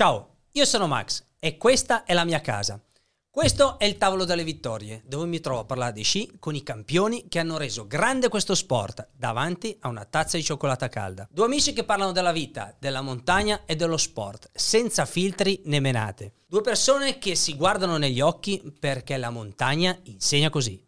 Ciao, io sono Max e questa è la mia casa. Questo è il tavolo delle vittorie, dove mi trovo a parlare di sci con i campioni che hanno reso grande questo sport davanti a una tazza di cioccolata calda. Due amici che parlano della vita, della montagna e dello sport, senza filtri né menate. Due persone che si guardano negli occhi perché la montagna insegna così.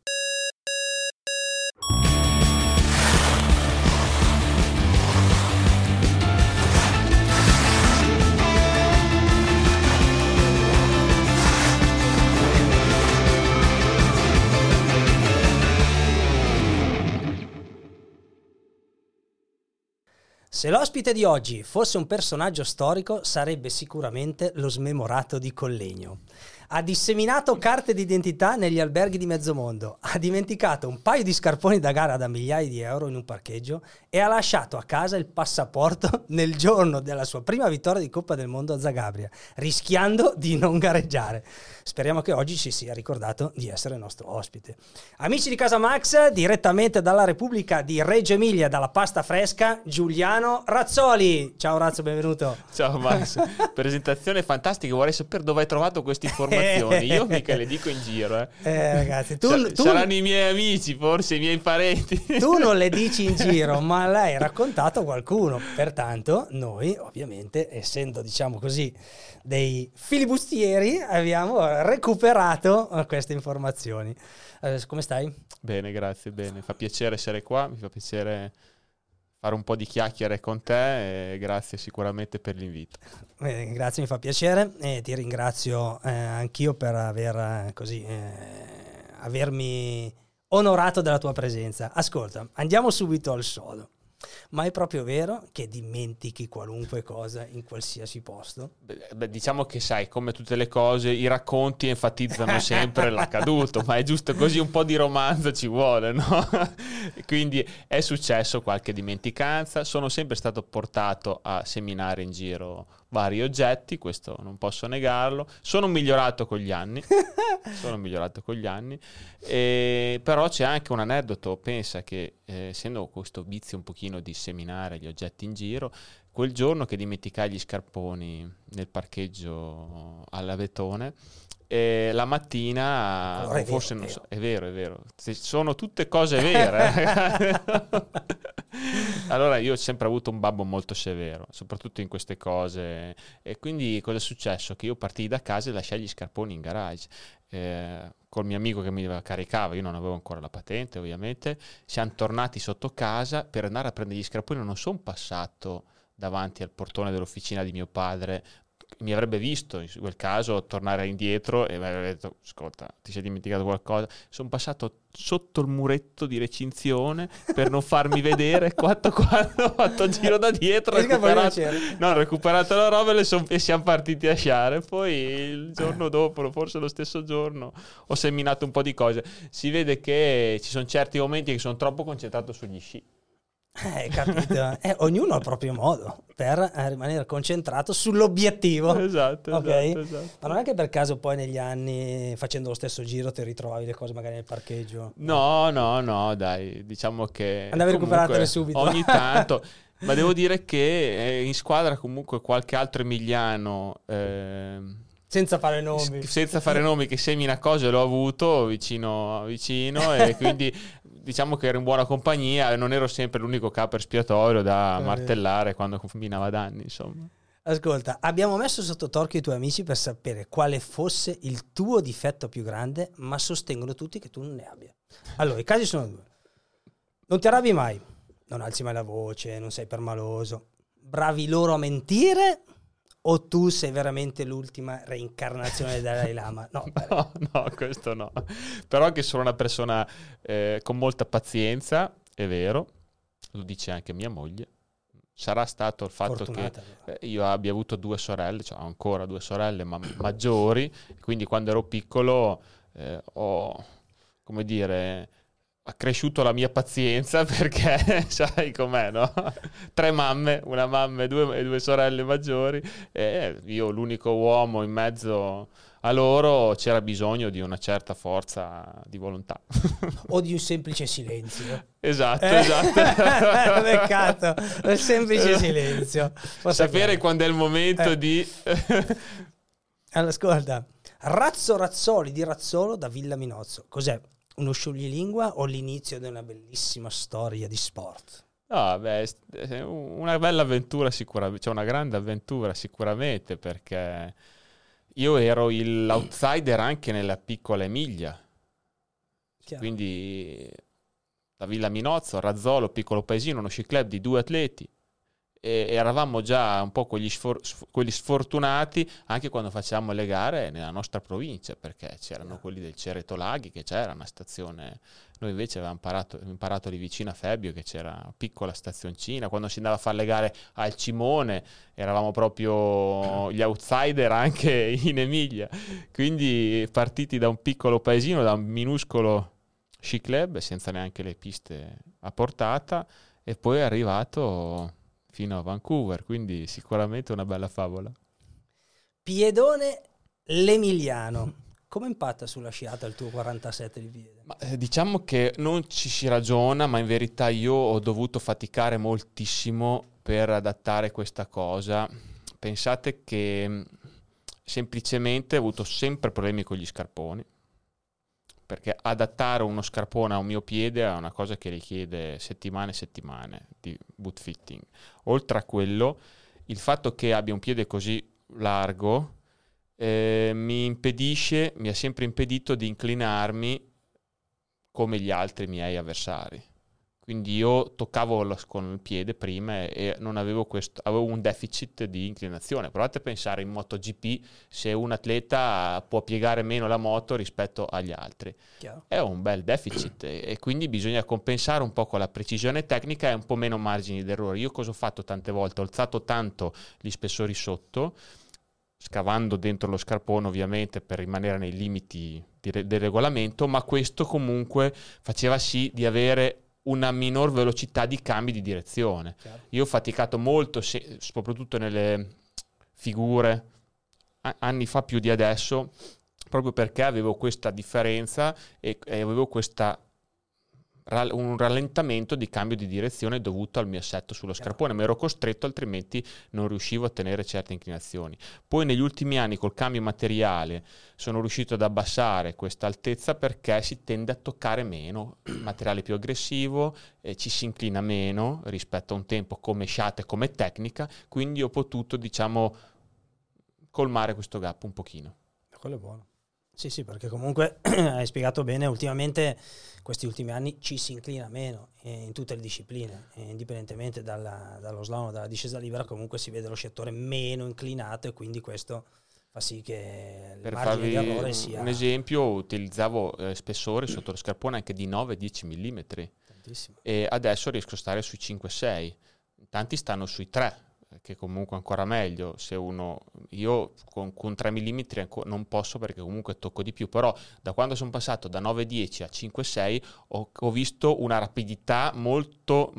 Se l'ospite di oggi fosse un personaggio storico, sarebbe sicuramente lo smemorato di Collegno. Ha disseminato carte d'identità negli alberghi di mezzo mondo, ha dimenticato un paio di scarponi da gara da migliaia di euro in un parcheggio e ha lasciato a casa il passaporto nel giorno della sua prima vittoria di Coppa del Mondo a Zagabria, rischiando di non gareggiare. Speriamo che oggi ci sia ricordato di essere il nostro ospite. Amici di Casa Max, direttamente dalla Repubblica di Reggio Emilia, dalla pasta fresca, Giuliano Razzoli. Ciao Razzo, benvenuto. Ciao Max, presentazione fantastica, vorrei sapere dove hai trovato queste informazioni informazioni, io mica le dico in giro. Eh, eh ragazzi, tu, Sar- tu, saranno i miei amici, forse i miei parenti. Tu non le dici in giro, ma l'hai raccontato a qualcuno. Pertanto, noi, ovviamente, essendo, diciamo così, dei filibustieri, abbiamo recuperato queste informazioni. Eh, come stai? Bene, grazie, bene. Fa piacere essere qua, mi fa piacere fare un po' di chiacchiere con te e grazie sicuramente per l'invito. Eh, grazie, mi fa piacere e ti ringrazio eh, anch'io per aver, eh, così, eh, avermi onorato della tua presenza. Ascolta, andiamo subito al sodo. Ma è proprio vero che dimentichi qualunque cosa in qualsiasi posto? Beh, diciamo che sai, come tutte le cose, i racconti enfatizzano sempre l'accaduto, ma è giusto così un po' di romanzo ci vuole, no? Quindi è successo qualche dimenticanza, sono sempre stato portato a seminare in giro vari oggetti, questo non posso negarlo. Sono migliorato con gli anni, sono migliorato con gli anni, e, però c'è anche un aneddoto, pensa che eh, essendo questo vizio un pochino di seminare gli oggetti in giro, quel giorno che dimenticai gli scarponi nel parcheggio all'Avetone, e la mattina, allora forse vero, non so, è vero, è vero, sono tutte cose vere. allora io ho sempre avuto un babbo molto severo, soprattutto in queste cose. E quindi cosa è successo? Che io partii da casa e lasciai gli scarponi in garage. Eh, col mio amico che mi caricava, io non avevo ancora la patente ovviamente, siamo tornati sotto casa per andare a prendere gli scarponi, non sono passato davanti al portone dell'officina di mio padre mi avrebbe visto in quel caso tornare indietro e mi avrebbe detto ascolta ti sei dimenticato qualcosa? Sono passato sotto il muretto di recinzione per non farmi vedere quanto quando ho fatto il giro da dietro recuperato, no, recuperato la roba e, son, e, siamo partiti a sciare. Poi il giorno dopo forse lo stesso giorno ho seminato un po' di cose. Si vede che ci sono certi momenti che sono troppo concentrato sugli sci eh, capito? eh, ognuno ha il proprio modo per eh, rimanere concentrato sull'obiettivo. Esatto, okay? esatto, esatto, Ma non è che per caso poi negli anni, facendo lo stesso giro, ti ritrovavi le cose magari nel parcheggio? No, no, no, dai, diciamo che... Andavi a recuperatele subito. Ogni tanto... ma devo dire che eh, in squadra comunque qualche altro emiliano... Eh, senza fare nomi. Senza fare nomi, che semina cose l'ho avuto vicino, vicino e quindi diciamo che ero in buona compagnia e non ero sempre l'unico capo espiatorio da eh. martellare quando combinava danni, insomma. Ascolta, abbiamo messo sotto torchio i tuoi amici per sapere quale fosse il tuo difetto più grande, ma sostengono tutti che tu non ne abbia. Allora, i casi sono due. Non ti arrabbi mai, non alzi mai la voce, non sei permaloso. Bravi loro a mentire o tu sei veramente l'ultima reincarnazione del Dalai Lama? No, no, no, questo no. Però che sono una persona eh, con molta pazienza, è vero, lo dice anche mia moglie. Sarà stato il fatto Fortunata, che eh, io abbia avuto due sorelle, cioè ho ancora due sorelle ma maggiori, quindi quando ero piccolo eh, ho, come dire, ha cresciuto la mia pazienza perché sai com'è, no? Tre mamme, una mamma e due, e due sorelle maggiori e io l'unico uomo in mezzo a loro c'era bisogno di una certa forza di volontà. o di un semplice silenzio. Esatto, eh? esatto. Peccato, un semplice silenzio. Posso Sapere quando è il momento eh. di... allora, ascolta, Razzo Razzoli di Razzolo da Villa Minozzo. Cos'è? Uno scioglilingua o l'inizio di una bellissima storia di sport? No, beh, una bella avventura sicuramente, cioè una grande avventura sicuramente perché io ero l'outsider anche nella piccola Emilia. Chiaro. Quindi da Villa Minozzo, Razzolo, piccolo paesino, uno sci club di due atleti. E eravamo già un po' quegli, sfor- quelli sfortunati anche quando facciamo le gare nella nostra provincia, perché c'erano quelli del Cereto Laghi, che c'era una stazione noi invece avevamo imparato, imparato lì vicino a Febbio che c'era una piccola stazioncina. Quando si andava a fare le gare al Cimone eravamo proprio gli outsider anche in Emilia. Quindi partiti da un piccolo paesino, da un minuscolo sci club senza neanche le piste a portata e poi è arrivato fino a Vancouver. Quindi sicuramente una bella favola. Piedone l'Emiliano. Come impatta sulla sciata il tuo 47 di piede? Ma, eh, diciamo che non ci si ragiona, ma in verità io ho dovuto faticare moltissimo per adattare questa cosa. Pensate che mm, semplicemente ho avuto sempre problemi con gli scarponi, perché adattare uno scarpone a un mio piede è una cosa che richiede settimane e settimane di boot fitting. Oltre a quello, il fatto che abbia un piede così largo eh, mi impedisce, mi ha sempre impedito di inclinarmi come gli altri miei avversari. Quindi io toccavo lo, con il piede prima e non avevo, questo, avevo un deficit di inclinazione. Provate a pensare in MotoGP se un atleta può piegare meno la moto rispetto agli altri. Chiaro. È un bel deficit e, e quindi bisogna compensare un po' con la precisione tecnica e un po' meno margini d'errore. Io cosa ho fatto tante volte? Ho alzato tanto gli spessori sotto scavando dentro lo scarpone ovviamente per rimanere nei limiti re- del regolamento, ma questo comunque faceva sì di avere una minor velocità di cambi di direzione. Chiaro. Io ho faticato molto, se- soprattutto nelle figure a- anni fa più di adesso, proprio perché avevo questa differenza e, e avevo questa un rallentamento di cambio di direzione dovuto al mio assetto sullo scarpone, ma ero costretto altrimenti non riuscivo a tenere certe inclinazioni. Poi negli ultimi anni col cambio materiale sono riuscito ad abbassare questa altezza perché si tende a toccare meno, il materiale più aggressivo, eh, ci si inclina meno rispetto a un tempo come sciate, come tecnica, quindi ho potuto diciamo colmare questo gap un pochino. Quello è buono. Sì, sì, perché comunque hai spiegato bene, ultimamente, questi ultimi anni, ci si inclina meno in tutte le discipline, eh, indipendentemente dalla, dallo slalom, dalla discesa libera, comunque si vede lo sciatore meno inclinato e quindi questo fa sì che per farvi di errore sia... Un esempio, utilizzavo eh, spessori sotto lo scarpone anche di 9-10 mm Tantissimo. e adesso riesco a stare sui 5-6, tanti stanno sui 3 che comunque ancora meglio. Se uno io con, con 3 mm non posso perché comunque tocco di più però da quando sono passato da 9-10 a 5-6 ho, ho visto una rapidità molto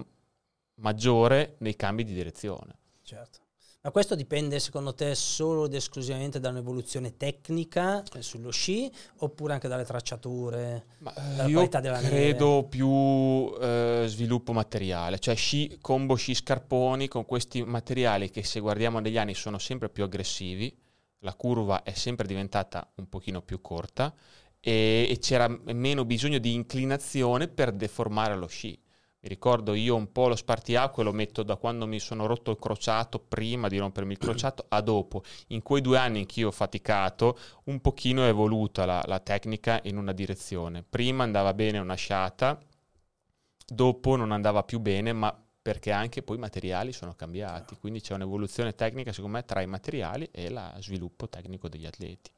maggiore nei cambi di direzione. Certo ma questo dipende secondo te solo ed esclusivamente da un'evoluzione tecnica eh, sullo sci oppure anche dalle tracciature? Ma, dalla io della credo neve? più eh, sviluppo materiale, cioè sci, combo sci scarponi con questi materiali che se guardiamo negli anni sono sempre più aggressivi, la curva è sempre diventata un pochino più corta e, e c'era meno bisogno di inclinazione per deformare lo sci mi ricordo io un po' lo spartiacque lo metto da quando mi sono rotto il crociato, prima di rompermi il crociato, a dopo. In quei due anni in cui ho faticato, un pochino è evoluta la, la tecnica in una direzione. Prima andava bene una sciata, dopo non andava più bene, ma perché anche poi i materiali sono cambiati. Quindi c'è un'evoluzione tecnica, secondo me, tra i materiali e lo sviluppo tecnico degli atleti.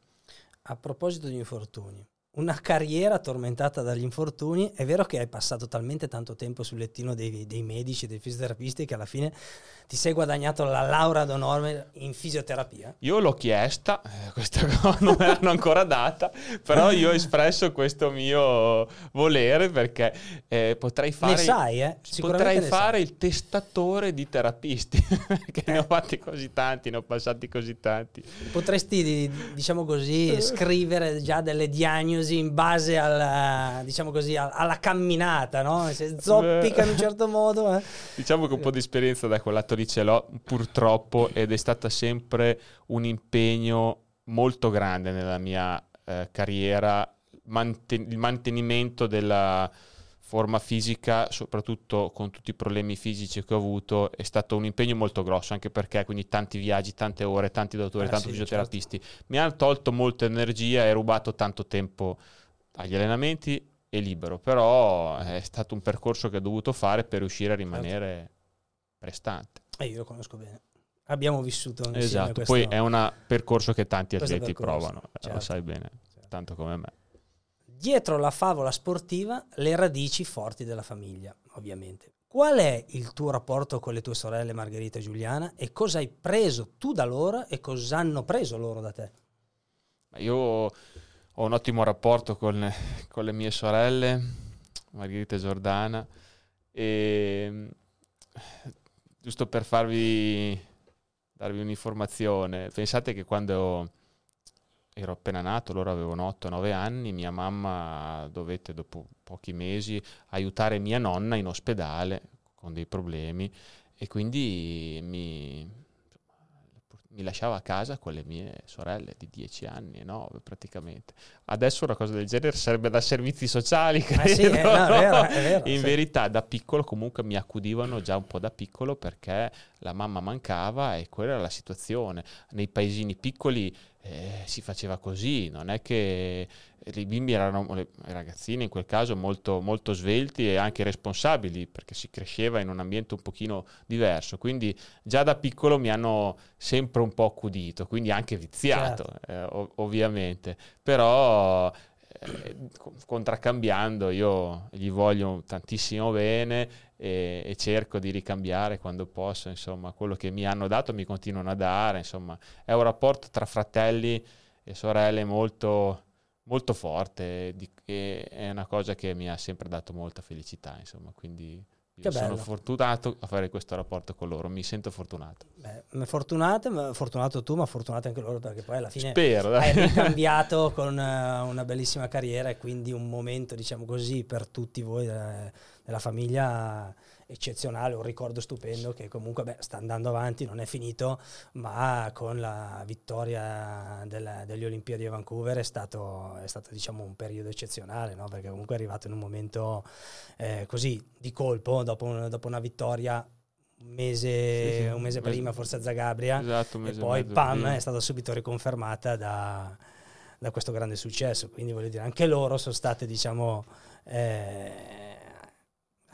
A proposito di infortuni, una carriera tormentata dagli infortuni. È vero che hai passato talmente tanto tempo sul lettino dei, dei medici, dei fisioterapisti, che alla fine ti sei guadagnato la laurea d'onore in fisioterapia? Io l'ho chiesta, eh, questa cosa non me l'hanno ancora data, però io ho espresso questo mio volere perché eh, potrei fare, ne sai, eh? potrei fare sai. il testatore di terapisti, perché ne ho fatti così tanti, ne ho passati così tanti. Potresti, diciamo così, scrivere già delle diagnosi in base alla, diciamo così, alla camminata, no? Se zoppica in un certo modo. Eh. Diciamo che un po' di esperienza da quel lato lì ce l'ho purtroppo ed è stata sempre un impegno molto grande nella mia eh, carriera, manten- il mantenimento della forma fisica, soprattutto con tutti i problemi fisici che ho avuto, è stato un impegno molto grosso, anche perché quindi tanti viaggi, tante ore, tanti dottori, eh, tanti sì, fisioterapisti. Certo. Mi hanno tolto molta energia e rubato tanto tempo agli allenamenti e libero, però è stato un percorso che ho dovuto fare per riuscire a rimanere certo. prestante. E io lo conosco bene. Abbiamo vissuto insieme Esatto, questo, poi è un percorso che tanti atleti percorso, provano, certo. lo sai bene, certo. tanto come me. Dietro la favola sportiva, le radici forti della famiglia, ovviamente. Qual è il tuo rapporto con le tue sorelle Margherita e Giuliana e cosa hai preso tu da loro e cosa hanno preso loro da te? Io ho un ottimo rapporto con, con le mie sorelle, Margherita e Giordana, e giusto per farvi darvi un'informazione, pensate che quando ero appena nato, loro avevano 8-9 anni, mia mamma dovette dopo pochi mesi aiutare mia nonna in ospedale con dei problemi e quindi mi, mi lasciava a casa con le mie sorelle di 10 anni e 9 praticamente. Adesso una cosa del genere sarebbe da servizi sociali, credo. Eh sì, è, no, è vero, è vero, In sì. verità da piccolo comunque mi accudivano già un po' da piccolo perché la mamma mancava e quella era la situazione. Nei paesini piccoli eh, si faceva così, non è che i bimbi erano, i ragazzini in quel caso, molto, molto svelti e anche responsabili perché si cresceva in un ambiente un pochino diverso, quindi già da piccolo mi hanno sempre un po' accudito, quindi anche viziato certo. eh, ov- ovviamente, però eh, contraccambiando io gli voglio tantissimo bene e, e, cerco di ricambiare quando posso, insomma, quello che mi hanno dato mi continuano a dare, insomma, è un rapporto tra fratelli e sorelle molto, molto forte di, e è una cosa che mi ha sempre dato molta felicità, insomma, quindi io sono fortunato a fare questo rapporto con loro, mi sento fortunato. Beh, fortunato, fortunato tu, ma fortunato anche loro perché poi alla fine Spero, hai cambiato con uh, una bellissima carriera e quindi un momento, diciamo così, per tutti voi della, della famiglia eccezionale, un ricordo stupendo che comunque beh, sta andando avanti, non è finito, ma con la vittoria della, degli Olimpiadi a Vancouver è stato, è stato diciamo, un periodo eccezionale, no? perché comunque è arrivato in un momento eh, così di colpo, dopo, un, dopo una vittoria un mese, sì, sì, un mese prima, forse a Zagabria, esatto, e poi pam, prima. è stata subito riconfermata da, da, questo grande successo. Quindi voglio dire, anche loro sono state, diciamo, eh,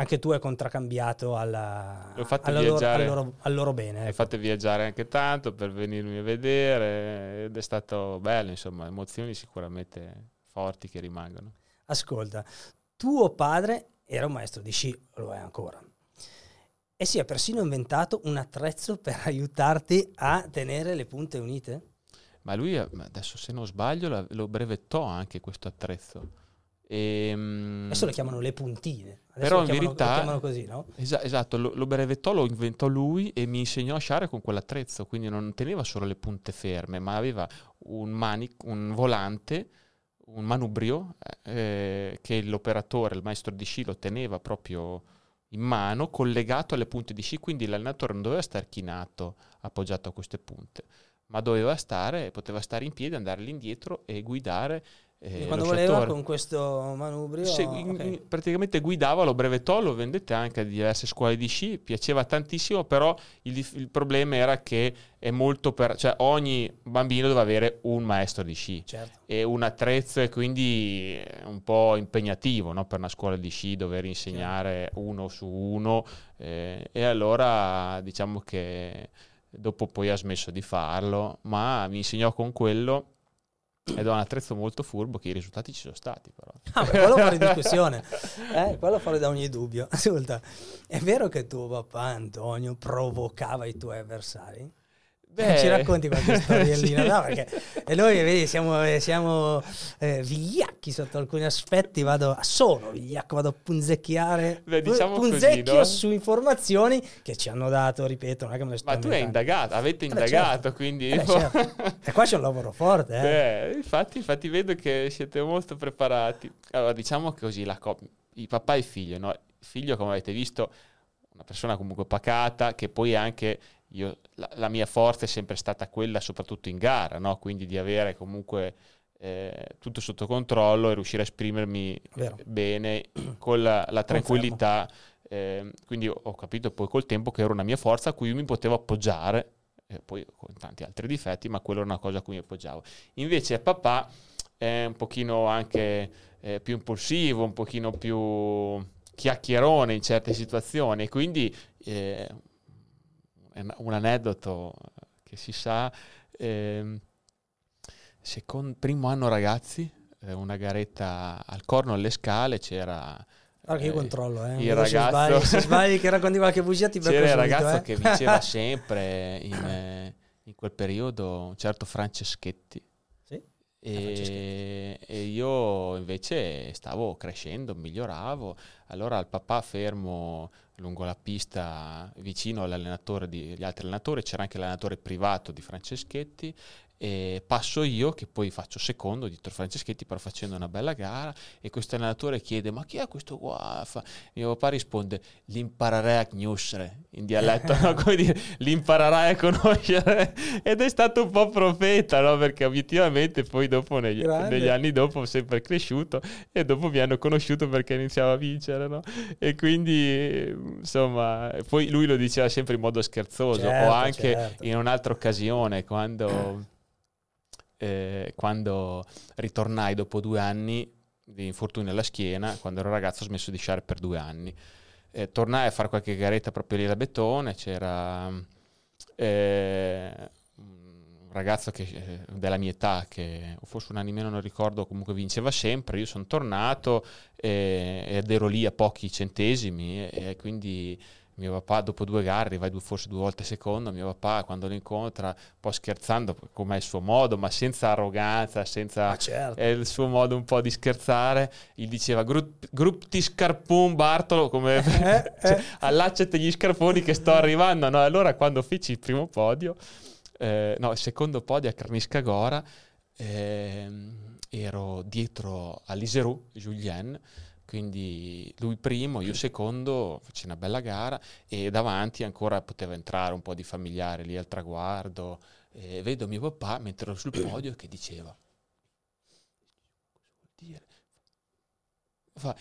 anche tu hai contraccambiato alla, alla loro, al, loro, al, loro, bene. Ecco. fate viaggiare anche tanto per venirmi a vedere ed è stato bello, insomma, emozioni sicuramente forti che rimangono. Ascolta, tuo padre era un maestro di sci, lo è ancora, e si è persino inventato un attrezzo per aiutarti a tenere le punte unite? Ma lui, adesso se non sbaglio, lo brevettò anche questo attrezzo. E, ehm, Adesso le chiamano le puntine. Adesso però in chiamano, verità, chiamano così, no? Esa- esatto, lo, lo brevettò, lo inventò lui e mi insegnò a sciare con quell'attrezzo, quindi non teneva solo le punte ferme, ma aveva un, manic- un volante, un manubrio eh, che l'operatore, il maestro di sci lo teneva proprio in mano, collegato alle punte di sci, quindi l'allenatore non doveva stare chinato, appoggiato a queste punte, ma doveva stare, poteva stare in piedi, andare all'indietro e guidare eh, quando voleva con questo manubrio Se, okay. praticamente guidava, lo brevettò, lo vendette anche a diverse scuole di sci, piaceva tantissimo, però il, il problema era che è molto per, cioè ogni bambino deve avere un maestro di sci certo. e un attrezzo e quindi è un po' impegnativo no? per una scuola di sci dover insegnare certo. uno su uno eh, e allora diciamo che dopo poi ha smesso di farlo, ma mi insegnò con quello ed ho un attrezzo molto furbo che i risultati ci sono stati però. Ah, beh, quello fuori discussione, eh, quello fuori da ogni dubbio. Ascolta, è vero che tuo papà Antonio provocava i tuoi avversari? Beh, ci racconti qualche storiellina, no? Perché e noi vedi, siamo, siamo eh, vigliacchi sotto alcuni aspetti. Vado, sono vigliacco, vado a punzecchiare. Beh, diciamo punzecchio così, no? su informazioni che ci hanno dato, ripeto, non è che me le Ma tu hai indagato, avete indagato, certo. quindi. Eh, certo. E qua c'è un lavoro forte, eh. Beh, infatti, infatti, vedo che siete molto preparati. Allora, diciamo così: la coppia, i papà e il figlio, no? Il figlio, come avete visto, una persona comunque pacata, che poi anche io, la, la, mia forza è sempre stata quella, soprattutto in gara, no? quindi di avere comunque eh, tutto sotto controllo e riuscire a esprimermi Vero. bene con la, la tranquillità. Eh, quindi ho capito poi col tempo che era una mia forza a cui mi potevo appoggiare, eh, poi con tanti altri difetti, ma quella era una cosa a cui mi appoggiavo. Invece papà è un pochino anche eh, più impulsivo, un pochino più chiacchierone in certe situazioni, quindi eh, un aneddoto che si sa, eh, secondo, primo anno ragazzi, eh, una garetta al corno alle scale, c'era... Allora che io controllo, eh. Il ragazzo... Se sbagli, se sbagli che racconti qualche bugia ti C'era il ragazzo eh. che vinceva sempre in, eh, in quel periodo, un certo Franceschetti. E, e, io invece stavo crescendo, miglioravo. Allora al papà fermo lungo la pista vicino all'allenatore degli altri allenatori, c'era anche l'allenatore privato di Franceschetti e passo io che poi faccio secondo dietro Franceschetti però facendo una bella gara e questo allenatore chiede ma chi è questo qua? mio papà risponde l'imparerai a conoscere in dialetto no? come dire l'imparerai a conoscere ed è stato un po' profeta no? perché obiettivamente poi dopo negli, negli, anni dopo ho sempre cresciuto e dopo mi hanno conosciuto perché iniziavo a vincere no? e quindi insomma poi lui lo diceva sempre in modo scherzoso certo, o anche certo. in un'altra occasione quando eh, quando ritornai dopo due anni di infortunio alla schiena, quando ero ragazzo ho smesso di sciare per due anni. Eh, tornai a fare qualche garetta proprio lì da betone, c'era eh, un ragazzo che, eh, della mia età, che forse un anno in meno non ricordo, comunque vinceva sempre, io sono tornato eh, ed ero lì a pochi centesimi e quindi mio papà dopo due gare vai forse due volte secondo, mio papà quando lo incontra, un po' scherzando, come è il suo modo, ma senza arroganza, senza certo. è il suo modo un po' di scherzare, gli diceva grup ti scarpon Bartolo, come eh, cioè, eh. allacciati gli scarponi che sto arrivando, no? Allora quando feci il primo podio, eh, no, il secondo podio a Carnisca Gora, eh, ero dietro a Liserou, Julien, quindi lui primo, io secondo, feci una bella gara e davanti ancora poteva entrare un po' di familiare lì al traguardo. E vedo mio papà mentre ero sul podio che diceva Fa,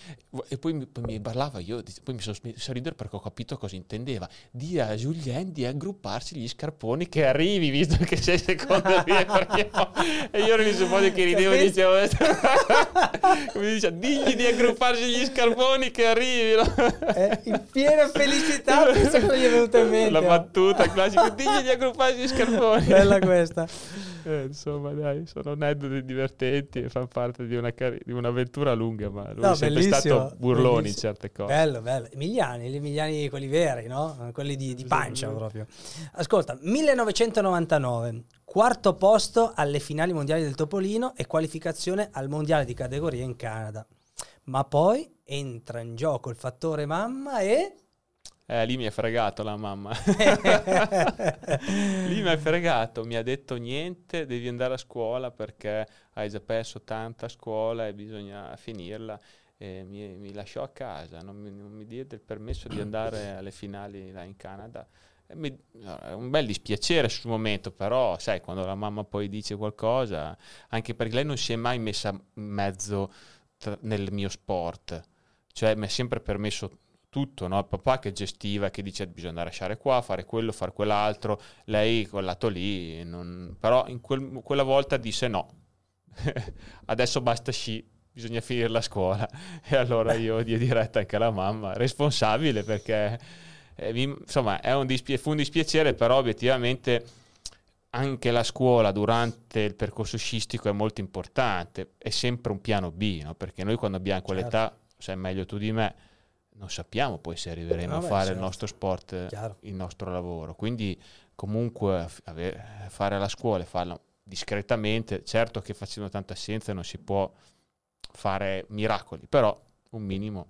e poi mi, poi mi, parlava io, poi mi sono messo a ridere perché ho capito cosa intendeva. Di a Julien di aggrupparsi gli scarponi che arrivi, visto che sei secondo me. e io ero lì su podio che ridevo e dicevo: Come dice, digli di aggrupparsi gli scarponi che arrivi. No? Eh, in piena felicità, penso che gli è venuta in mente. La battuta classica: digli di aggrupparsi gli scarponi. Bella questa. Eh, insomma, dai, sono aneddoti divertenti e fanno parte di, una car- di un'avventura lunga, ma lui no, è sempre stato burloni in certe cose. Bello, bello. Emiliani, gli Emiliani quelli veri, no? Quelli di, di pancia sì, proprio. Ascolta, 1999, quarto posto alle finali mondiali del Topolino e qualificazione al mondiale di categoria in Canada. Ma poi entra in gioco il fattore mamma e eh, lì mi ha fregato la mamma. lì mi ha fregato, mi ha detto niente, devi andare a scuola perché hai già perso tanta scuola e bisogna finirla. E mi, mi lasciò a casa, non mi, non mi diede il permesso di andare alle finali là in Canada. Mi, è un bel dispiacere sul momento, però sai, quando la mamma poi dice qualcosa, anche perché lei non si è mai messa in mezzo tra, nel mio sport, cioè mi ha sempre permesso tutto, no? il papà che gestiva, che dice bisogna lasciare qua, fare quello, fare quell'altro, lei quel lato lì, non... però in quel, quella volta disse no, adesso basta sci, bisogna finire la scuola e allora io diedi diretta anche alla mamma, responsabile perché eh, mi, insomma un dispia- fu un dispiacere, però obiettivamente anche la scuola durante il percorso scistico è molto importante, è sempre un piano B, no? perché noi quando abbiamo quell'età, certo. sai meglio tu di me, non sappiamo poi se arriveremo no, a fare certo. il nostro sport, Chiaro. il nostro lavoro. Quindi comunque avere, fare la scuola e farla discretamente, certo che facendo tanta scienza non si può fare miracoli, però un minimo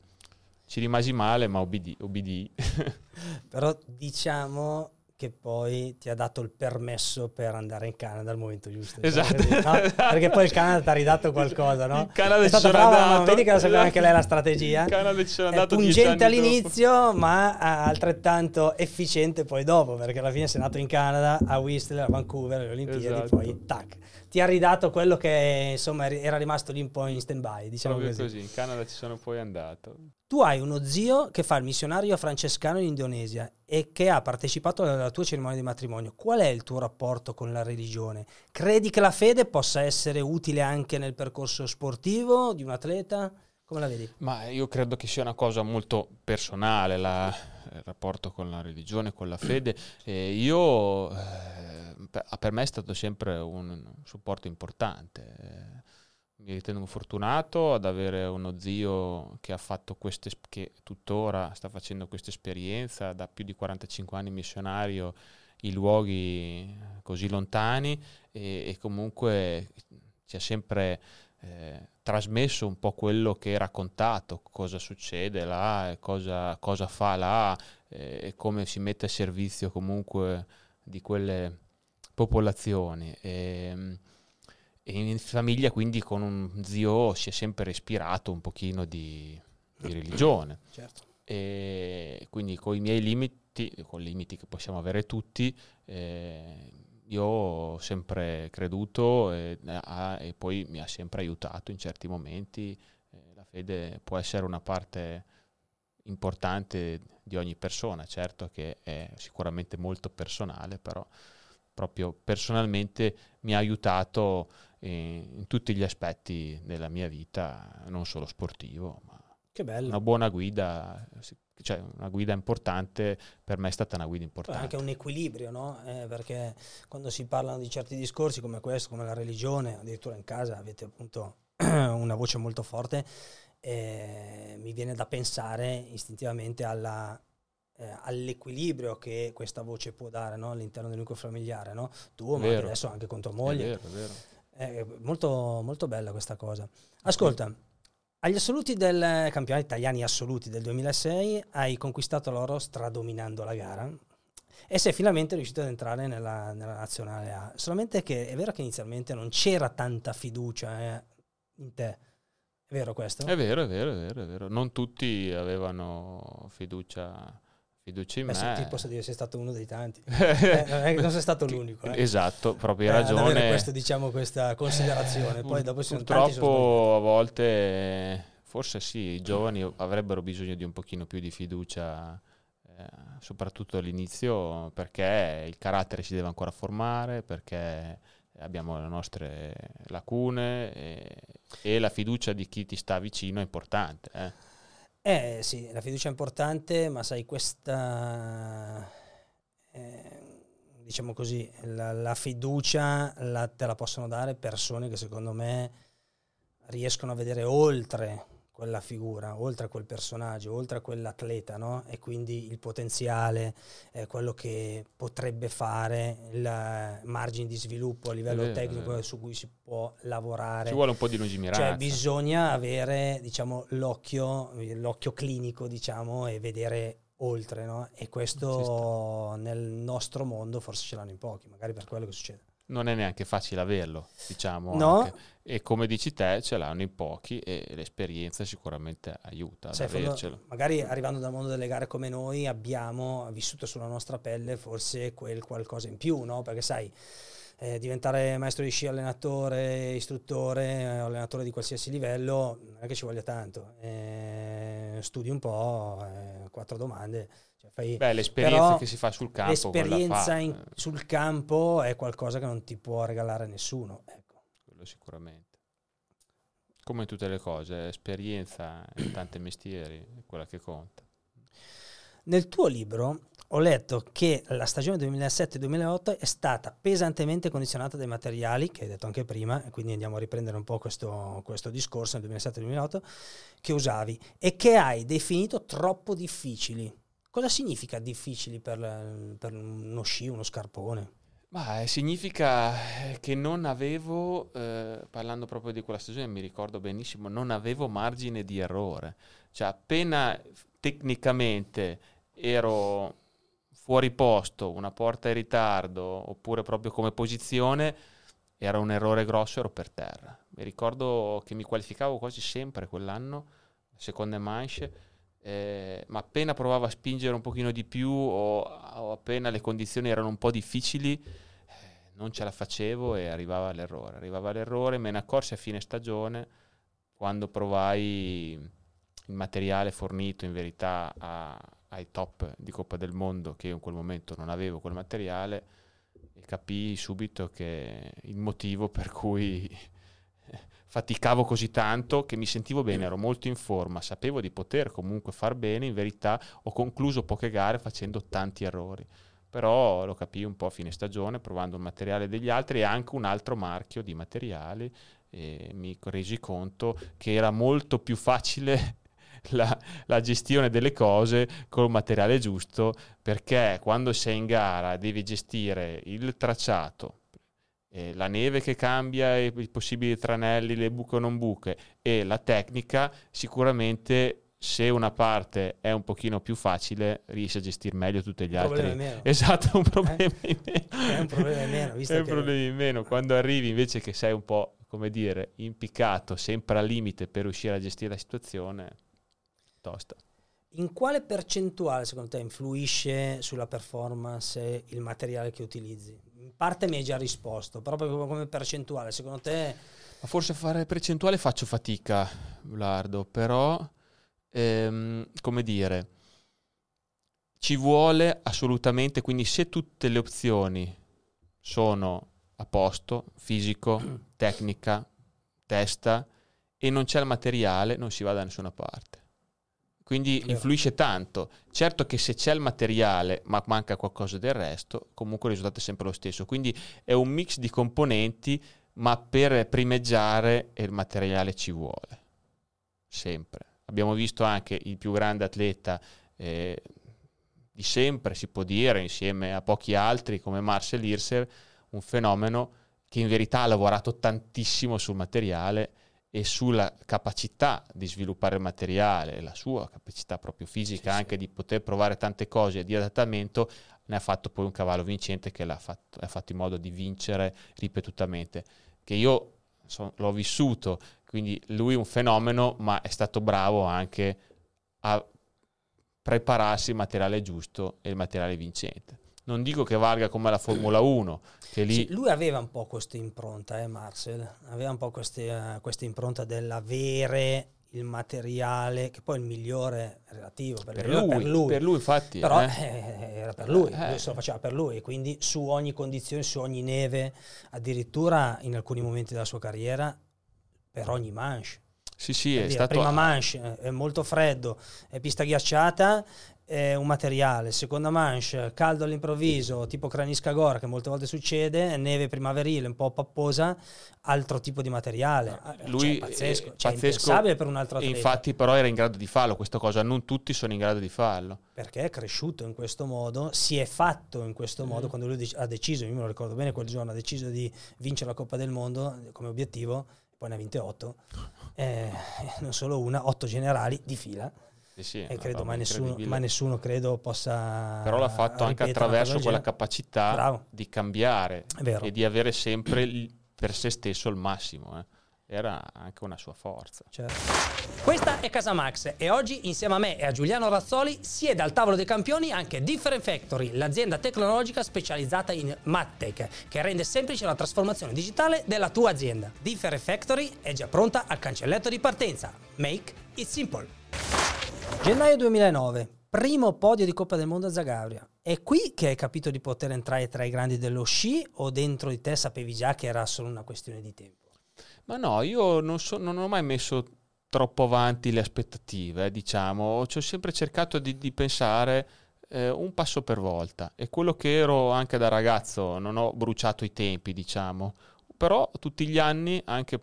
ci rimasi male, ma obbedì. obbedì. Però diciamo che poi ti ha dato il permesso per andare in Canada al momento giusto. Esatto. Così, no? Perché poi il Canada ti ha ridato qualcosa, no? Il Canada È ci sono brava, andato. Vedi che lo sapeva anche lei la strategia. Il Canada ci sono andato È pungente all'inizio, dopo. ma altrettanto efficiente poi dopo, perché alla fine sei nato in Canada, a Whistler, a Vancouver, alle Olimpiadi, esatto. poi tac ti ha ridato quello che insomma era rimasto lì un po' in stand by diciamo Proprio così. così in Canada ci sono poi andato tu hai uno zio che fa il missionario francescano in Indonesia e che ha partecipato alla tua cerimonia di matrimonio qual è il tuo rapporto con la religione credi che la fede possa essere utile anche nel percorso sportivo di un atleta come la vedi? Ma io credo che sia una cosa molto personale la, il rapporto con la religione, con la fede. E io eh, per me è stato sempre un supporto importante. Mi ritengo fortunato ad avere uno zio che queste, che tuttora sta facendo questa esperienza da più di 45 anni missionario in luoghi così lontani e, e comunque ci ha sempre eh, trasmesso un po' quello che è raccontato, cosa succede là, cosa, cosa fa là e come si mette a servizio comunque di quelle popolazioni. E, e in famiglia quindi con un zio si è sempre ispirato un pochino di, di religione. Certo. E quindi con i miei limiti, con i limiti che possiamo avere tutti, eh, io ho sempre creduto e, a, e, poi mi ha sempre aiutato in certi momenti. Eh, la fede può essere una parte importante di ogni persona, certo che è sicuramente molto personale, però proprio personalmente mi ha aiutato in, in tutti gli aspetti della mia vita, non solo sportivo, che bello. una buona guida, cioè una guida importante, per me è stata una guida importante. Anche un equilibrio, no? Eh, perché quando si parlano di certi discorsi come questo, come la religione, addirittura in casa avete appunto una voce molto forte, eh, mi viene da pensare istintivamente alla eh, all'equilibrio che questa voce può dare no? all'interno del nucleo familiare, no? tu, ma adesso anche con tua moglie. È vero, è vero. È molto, molto bella questa cosa. Ascolta, agli assoluti del campionato italiani assoluti del 2006 hai conquistato l'oro stradominando la gara e sei finalmente riuscito ad entrare nella, nella, nazionale A. Solamente che è vero che inizialmente non c'era tanta fiducia eh, in te. È vero questo? È vero, è vero, è vero, è vero. Non tutti avevano fiducia fiducia in Beh, me. Ti posso dire, sei stato uno dei tanti. eh, non, sei stato l'unico. Eh. Esatto, proprio hai eh, ragione. Questo, diciamo, questa considerazione. Poi dopo Purtroppo a volte, forse sì, i giovani avrebbero bisogno di un pochino più di fiducia, eh, soprattutto all'inizio, perché il carattere si deve ancora formare, perché abbiamo le nostre lacune e, e la fiducia di chi ti sta vicino è importante. Eh. Sì, la fiducia è importante, ma sai, questa, eh, diciamo così, la, la fiducia la, te la possono dare persone che secondo me riescono a vedere oltre quella figura, oltre a quel personaggio, oltre a quell'atleta, no? E quindi il potenziale, eh, quello che potrebbe fare, il margine di sviluppo a livello vero, tecnico su cui si può lavorare. Ci vuole un po' di lungimiranza. Cioè bisogna avere, diciamo, l'occhio, l'occhio clinico, diciamo, e vedere oltre, no? E questo nel nostro mondo forse ce l'hanno in pochi, magari per quello che succede non è neanche facile averlo, diciamo. No. E come dici te, ce l'hanno in pochi e l'esperienza sicuramente aiuta ad avercelo. magari arrivando dal mondo delle gare come noi abbiamo vissuto sulla nostra pelle forse quel qualcosa in più, no? Perché sai, eh, diventare maestro di sci, allenatore, istruttore, eh, allenatore di qualsiasi livello, non è che ci voglia tanto. Eh, studi un po', eh, quattro domande cioè fai, Beh, l'esperienza che si fa sul campo. L'esperienza in, sul campo è qualcosa che non ti può regalare nessuno. Ecco. Quello sicuramente. Come in tutte le cose, esperienza in tanti mestieri è quella che conta. Nel tuo libro ho letto che la stagione 2007-2008 è stata pesantemente condizionata dai materiali, che hai detto anche prima, quindi andiamo a riprendere un po' questo, questo discorso nel 2007-2008, che usavi e che hai definito troppo difficili. Cosa significa difficili per, per uno sci, uno scarpone? Ma eh, significa che non avevo, eh, parlando proprio di quella stagione, mi ricordo benissimo, non avevo margine di errore. Cioè appena tecnicamente ero fuori posto, una porta in ritardo, oppure proprio come posizione, era un errore grosso, ero per terra. Mi ricordo che mi qualificavo quasi sempre quell'anno, seconde manche, eh, ma appena provavo a spingere un pochino di più o, o appena le condizioni erano un po' difficili, eh, non ce la facevo e arrivava l'errore. Arrivava l'errore, me ne accorsi a fine stagione, quando provai il materiale fornito in verità a, ai top di Coppa del Mondo che io in quel momento non avevo quel materiale e capii subito che il motivo per cui faticavo così tanto che mi sentivo bene, ero molto in forma, sapevo di poter comunque far bene, in verità ho concluso poche gare facendo tanti errori, però lo capii un po' a fine stagione provando il materiale degli altri e anche un altro marchio di materiali e mi resi conto che era molto più facile la, la, gestione delle cose col materiale giusto perché quando sei in gara devi gestire il tracciato, eh, la neve che cambia, i, possibili tranelli, le buche o non buche e la tecnica, sicuramente se una parte è un pochino più facile, riesci a gestire meglio tutti gli altri. Esatto, un problema eh? in meno. È un problema in meno. Visto è un che... problema in meno. Quando arrivi invece che sei un po', come dire, impiccato, sempre al limite per riuscire a gestire la situazione, tosta. In quale percentuale secondo te influisce sulla performance il materiale che utilizzi? In parte mi hai già risposto, però come percentuale, secondo te... Ma forse fare percentuale faccio fatica, Lardo, però, ehm, come dire, ci vuole assolutamente, quindi se tutte le opzioni sono a posto, fisico, tecnica, testa, e non c'è il materiale, non si va da nessuna parte quindi influisce tanto. Certo che se c'è il materiale ma manca qualcosa del resto, comunque il risultato è sempre lo stesso. Quindi è un mix di componenti, ma per primeggiare il materiale ci vuole. Sempre. Abbiamo visto anche il più grande atleta eh, di sempre, si può dire, insieme a pochi altri come Marcel Hirser, un fenomeno che in verità ha lavorato tantissimo sul materiale e sulla capacità di sviluppare il materiale, la sua capacità proprio fisica sì, anche sì. di poter provare tante cose di adattamento, ne ha fatto poi un cavallo vincente che l'ha fatto, ha fatto in modo di vincere ripetutamente. Che io so, l'ho vissuto, quindi lui è un fenomeno, ma è stato bravo anche a prepararsi il materiale giusto e il materiale vincente. Non dico che valga come la Formula 1, che lì... Sì, lui aveva un po' questa impronta, eh, Marcel, aveva un po' uh, questa impronta dell'avere il materiale, che poi è il migliore relativo per, per, lui, per lui, per lui infatti. Però eh. Eh, era per lui, eh. lui se lo faceva per lui, quindi su ogni condizione, su ogni neve, addirittura in alcuni momenti della sua carriera, per ogni manche. Sì, sì, è dire, stato... Prima manche, eh, è molto freddo, è pista ghiacciata, è un materiale, seconda manche, caldo all'improvviso, tipo Kraniscagora, che molte volte succede, neve primaverile, un po' papposa, altro tipo di materiale. Ah, lui cioè, pazzesco, cioè, pazzesco per un altro atleta. Infatti però era in grado di farlo questa cosa, non tutti sono in grado di farlo. Perché è cresciuto in questo modo, si è fatto in questo modo, mm. quando lui ha deciso, io me lo ricordo bene quel giorno, ha deciso di vincere la Coppa del Mondo come obiettivo, poi ne ha vinte otto, eh, non solo una, otto generali di fila sì, sì, e credo, ma nessuno, ma nessuno, credo possa. Però l'ha fatto anche attraverso quella capacità Bravo. di cambiare e di avere sempre per se stesso il massimo. Eh. Era anche una sua forza. Certo. Questa è Casa Max e oggi insieme a me e a Giuliano Razzoli siede al tavolo dei campioni anche Different Factory, l'azienda tecnologica specializzata in MatTech che rende semplice la trasformazione digitale della tua azienda. Different Factory è già pronta al cancelletto di partenza. Make it simple. Gennaio 2009, primo podio di Coppa del Mondo a Zagabria. È qui che hai capito di poter entrare tra i grandi dello sci o dentro di te sapevi già che era solo una questione di tempo? Ma no, io non, so, non ho mai messo troppo avanti le aspettative, diciamo. Ci ho sempre cercato di, di pensare eh, un passo per volta. E quello che ero anche da ragazzo, non ho bruciato i tempi, diciamo. Però tutti gli anni, anche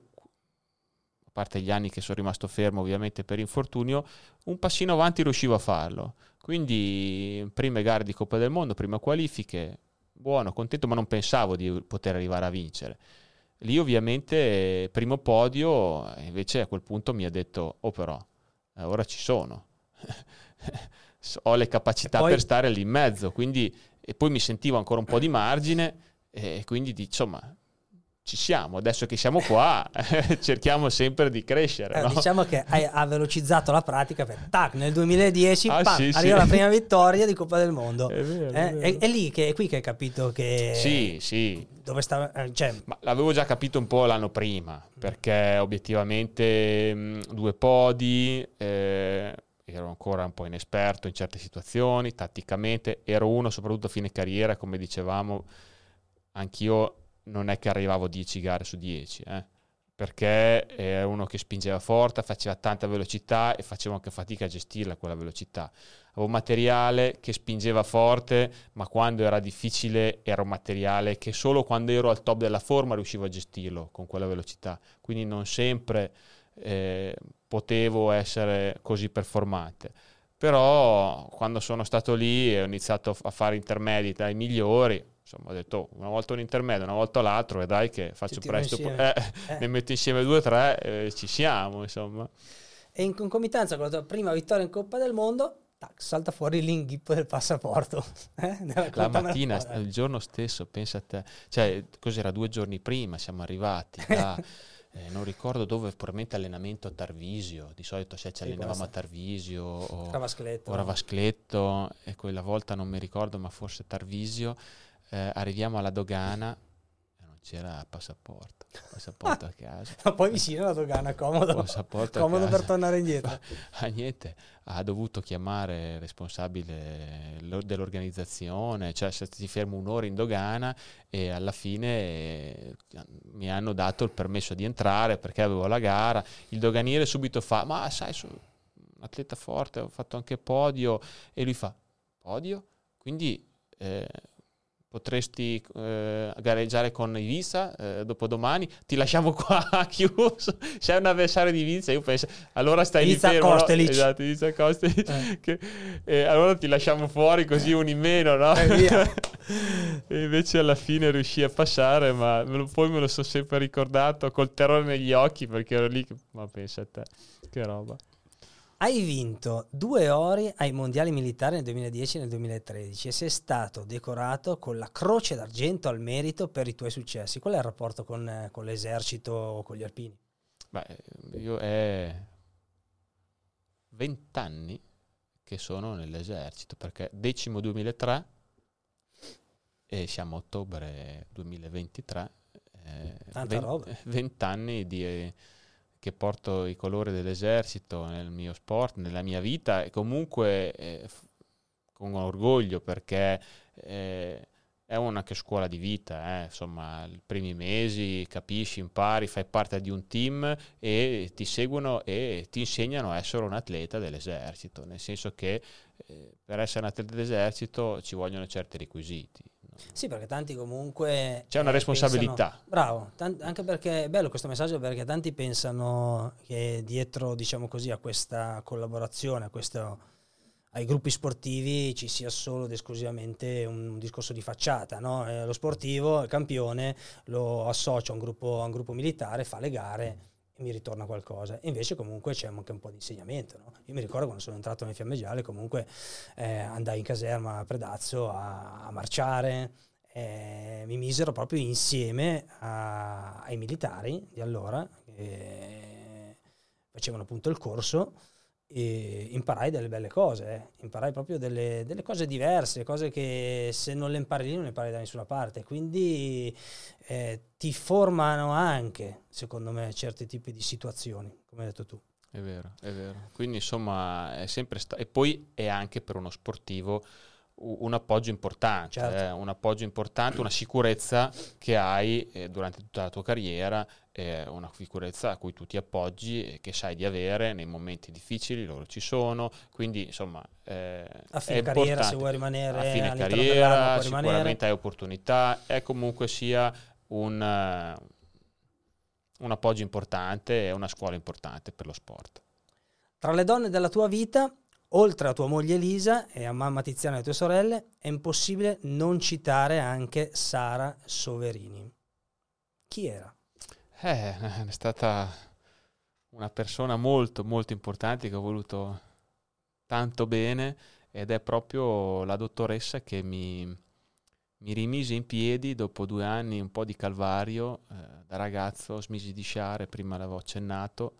parte gli anni che sono rimasto fermo ovviamente per infortunio, un passino avanti riuscivo a farlo. Quindi prime gare di Coppa del Mondo, prime qualifiche, buono, contento, ma non pensavo di poter arrivare a vincere. Lì ovviamente primo podio, invece a quel punto mi ha detto, oh però, eh, ora ci sono. ho le capacità poi... per stare lì in mezzo, quindi, e poi mi sentivo ancora un po' di margine e quindi insomma ci siamo, adesso che siamo qua cerchiamo sempre di crescere. Eh, no? Diciamo che hai, ha velocizzato la pratica per tac, nel 2010 ah, pam, sì, arriva sì. la prima vittoria di Coppa del Mondo. È, vero, eh? è. È, è, lì che, è qui che hai capito che... Sì, sì. Dove sta, eh, cioè... Ma l'avevo già capito un po' l'anno prima, perché obiettivamente mh, due podi... Eh, ero ancora un po' inesperto in certe situazioni, tatticamente ero uno soprattutto a fine carriera, come dicevamo, anch'io non è che arrivavo a 10 gare su 10, eh, perché è uno che spingeva forte, faceva tanta velocità e facevo anche fatica a gestirla quella velocità. Avevo materiale che spingeva forte, ma quando era difficile era un materiale che solo quando ero al top della forma riuscivo a gestirlo con quella velocità. Quindi non sempre eh, potevo essere così performante. Però quando sono stato lì e ho iniziato a fare intermedi dai migliori, insomma ho detto oh, una volta un intermedio, una volta l'altro e dai che faccio presto, eh, eh. ne metto insieme due o tre e ci siamo insomma. E in concomitanza con la tua prima vittoria in Coppa del Mondo, tac, salta fuori l'inghippo del passaporto. Eh? La mattina, il giorno stesso, pensa a te, cioè cos'era due giorni prima, siamo arrivati da... Eh, non ricordo dove, probabilmente allenamento a Tarvisio, di solito se ci allenavamo a Tarvisio o Ravascletto, o Ravascletto e quella volta non mi ricordo ma forse Tarvisio, eh, arriviamo alla dogana c'era passaporto, passaporto a casa. Ma poi vicino alla dogana, comodo, passaporto comodo per tornare indietro. ah, niente, ha dovuto chiamare il responsabile dell'organizzazione, cioè se ti fermo un'ora in dogana e alla fine eh, mi hanno dato il permesso di entrare perché avevo la gara, il doganiere subito fa, ma sai, sono un atleta forte, ho fatto anche podio e lui fa, podio? Quindi... Eh, potresti eh, gareggiare con Ibiza eh, dopodomani, ti lasciamo qua chiuso, sei un avversario di Ibiza, io penso, allora stai Ibiza lì fermo, Kostelic. No? Esatto, Ibiza Kostelic, eh. che, eh, allora ti lasciamo fuori così un in meno, no? e invece alla fine riuscì a passare, ma me lo, poi me lo sono sempre ricordato col terrore negli occhi perché ero lì, ma pensa a te, che roba. Hai vinto due ori ai mondiali militari nel 2010 e nel 2013 e sei stato decorato con la Croce d'Argento al merito per i tuoi successi. Qual è il rapporto con, con l'esercito o con gli alpini? Beh, io è vent'anni che sono nell'esercito perché decimo 2003 e siamo a ottobre 2023. Eh, Tanta 20, roba. Vent'anni di... Eh, che porto i colori dell'esercito nel mio sport, nella mia vita e comunque eh, con orgoglio perché eh, è una che scuola di vita, eh. insomma, i primi mesi capisci, impari, fai parte di un team e ti seguono e ti insegnano a essere un atleta dell'esercito, nel senso che eh, per essere un atleta dell'esercito ci vogliono certi requisiti. Sì, perché tanti comunque... C'è una eh, responsabilità. Pensano, bravo, tant- anche perché è bello questo messaggio perché tanti pensano che dietro, diciamo così, a questa collaborazione, a questo, ai gruppi sportivi ci sia solo ed esclusivamente un discorso di facciata. No? Eh, lo sportivo, il campione, lo associa a un gruppo, a un gruppo militare, fa le gare e mi ritorna qualcosa. E invece comunque c'è anche un po' di insegnamento. No? Io mi ricordo quando sono entrato nel Fiamme Gialle, comunque eh, andai in caserma a Predazzo a, a marciare, eh, mi misero proprio insieme a, ai militari di allora, che facevano appunto il corso e imparai delle belle cose, eh. imparai proprio delle, delle, cose diverse, cose che se non le impari lì non le impari da nessuna parte, quindi eh, ti formano anche, secondo me, certi tipi di situazioni, come hai detto tu. È vero, è vero. Quindi insomma è sempre stato, e poi è anche per uno sportivo un appoggio importante, certo. eh, un appoggio importante, una sicurezza che hai eh, durante tutta la tua carriera, eh, una sicurezza a cui tu ti appoggi e che sai di avere nei momenti difficili, loro ci sono, quindi insomma eh, a fine carriera se vuoi rimanere a fine carriera sicuramente rimanere. hai opportunità, è comunque sia un, un appoggio importante e una scuola importante per lo sport. Tra le donne della tua vita oltre a tua moglie Elisa e a mamma Tiziana e a tue sorelle, è impossibile non citare anche Sara Soverini. Chi era? Eh, è stata una persona molto, molto importante che ho voluto tanto bene ed è proprio la dottoressa che mi, mi rimise in piedi dopo due anni un po' di calvario. Eh, da ragazzo smisi di sciare, prima l'avevo accennato,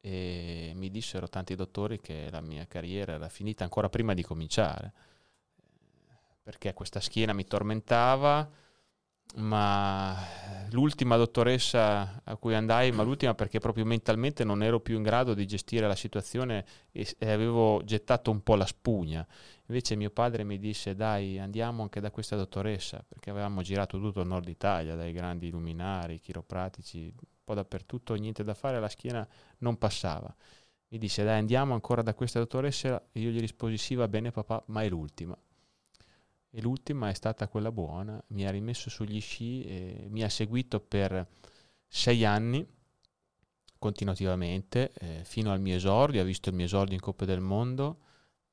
e mi dissero tanti dottori che la mia carriera era finita ancora prima di cominciare, perché questa schiena mi tormentava, ma l'ultima dottoressa a cui andai, ma l'ultima perché proprio mentalmente non ero più in grado di gestire la situazione e, e avevo gettato un po' la spugna. Invece mio padre mi disse dai andiamo anche da questa dottoressa, perché avevamo girato tutto il nord Italia, dai grandi luminari, chiropratici, po' dappertutto, niente da fare, la schiena non passava. Mi disse, dai, andiamo ancora da questa dottoressa. E io gli risposi, sì, va bene papà, ma è l'ultima. E l'ultima è stata quella buona, mi ha rimesso sugli sci e mi ha seguito per sei anni continuativamente, eh, fino al mio esordio, ha visto il mio esordio in Coppa del Mondo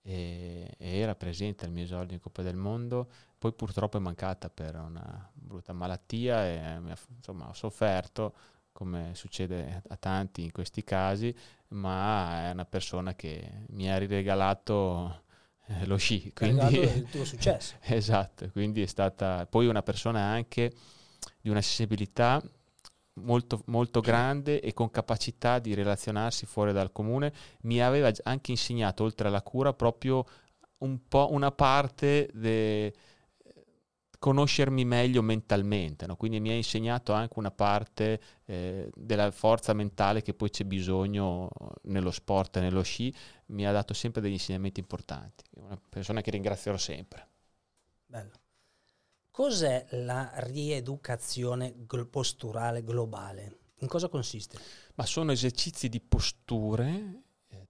e, e, era presente al mio esordio in Coppa del Mondo, poi purtroppo è mancata per una brutta malattia e insomma ho sofferto, come succede a tanti in questi casi, ma è una persona che mi ha riregalato eh, lo sci. Quindi... il tuo successo. esatto, quindi è stata poi una persona anche di una sensibilità molto, molto grande e con capacità di relazionarsi fuori dal comune. Mi aveva anche insegnato, oltre alla cura, proprio un po' una parte de, conoscermi meglio mentalmente, no? quindi mi ha insegnato anche una parte eh, della forza mentale che poi c'è bisogno nello sport e nello sci, mi ha dato sempre degli insegnamenti importanti, una persona che ringrazierò sempre. Bello. Cos'è la rieducazione gl- posturale globale? In cosa consiste? Ma sono esercizi di posture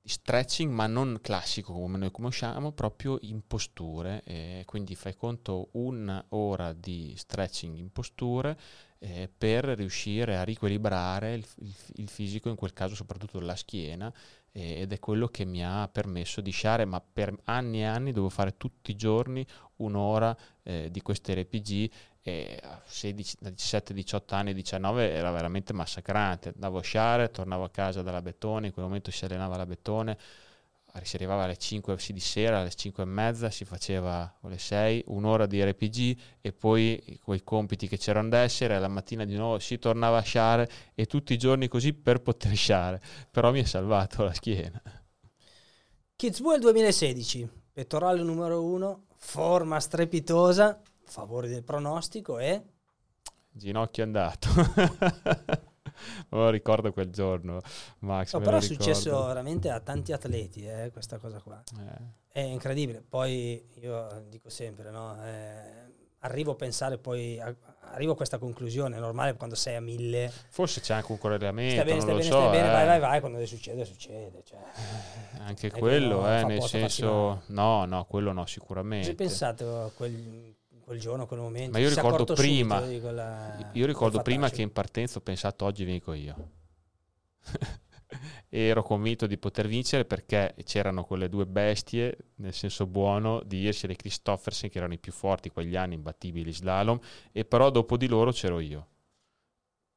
stretching, ma non classico come noi conosciamo, proprio in posture. Eh, quindi fai conto un'ora di stretching in posture eh, per riuscire a riequilibrare il, il, il, fisico, in quel caso soprattutto la schiena, ed è quello che mi ha permesso di sciare, ma per anni e anni dovevo fare tutti i giorni un'ora eh, di queste RPG e a 16, 17, 18 anni, 19 era veramente massacrante. Andavo a sciare, tornavo a casa dalla Bettone, in quel momento si allenava la Bettone, si arrivava alle 5 di sera, alle 5 e mezza, si faceva alle 6, un'ora di RPG e poi quei compiti che c'erano da essere, alla mattina di nuovo si tornava a sciare e tutti i giorni così per poter sciare, però mi ha salvato la schiena. Kitzbühel 2016, pettorale numero 1, forma strepitosa, favore del pronostico e... Ginocchio andato. oh, ricordo quel giorno, Max. No, però è successo veramente a tanti atleti eh, questa cosa qua. Eh. È incredibile. Poi io dico sempre, no? eh, arrivo a pensare poi, a, arrivo a questa conclusione, è normale quando sei a mille. Forse c'è anche un correlamento, stai bene, stai bene, so, stai bene, eh. vai, vai, vai, quando succede, succede. Cioè. Anche quello, eh, nel senso, no, no, quello no, sicuramente. Hai pensato a quel quel giorno, quel momento. Ma io ricordo prima, quella, io ricordo prima che in partenza ho pensato oggi vinco io. ero convinto di poter vincere perché c'erano quelle due bestie, nel senso buono, di Hirscher e Christoffersen che erano i più forti quegli anni, imbattibili slalom, e però dopo di loro c'ero io,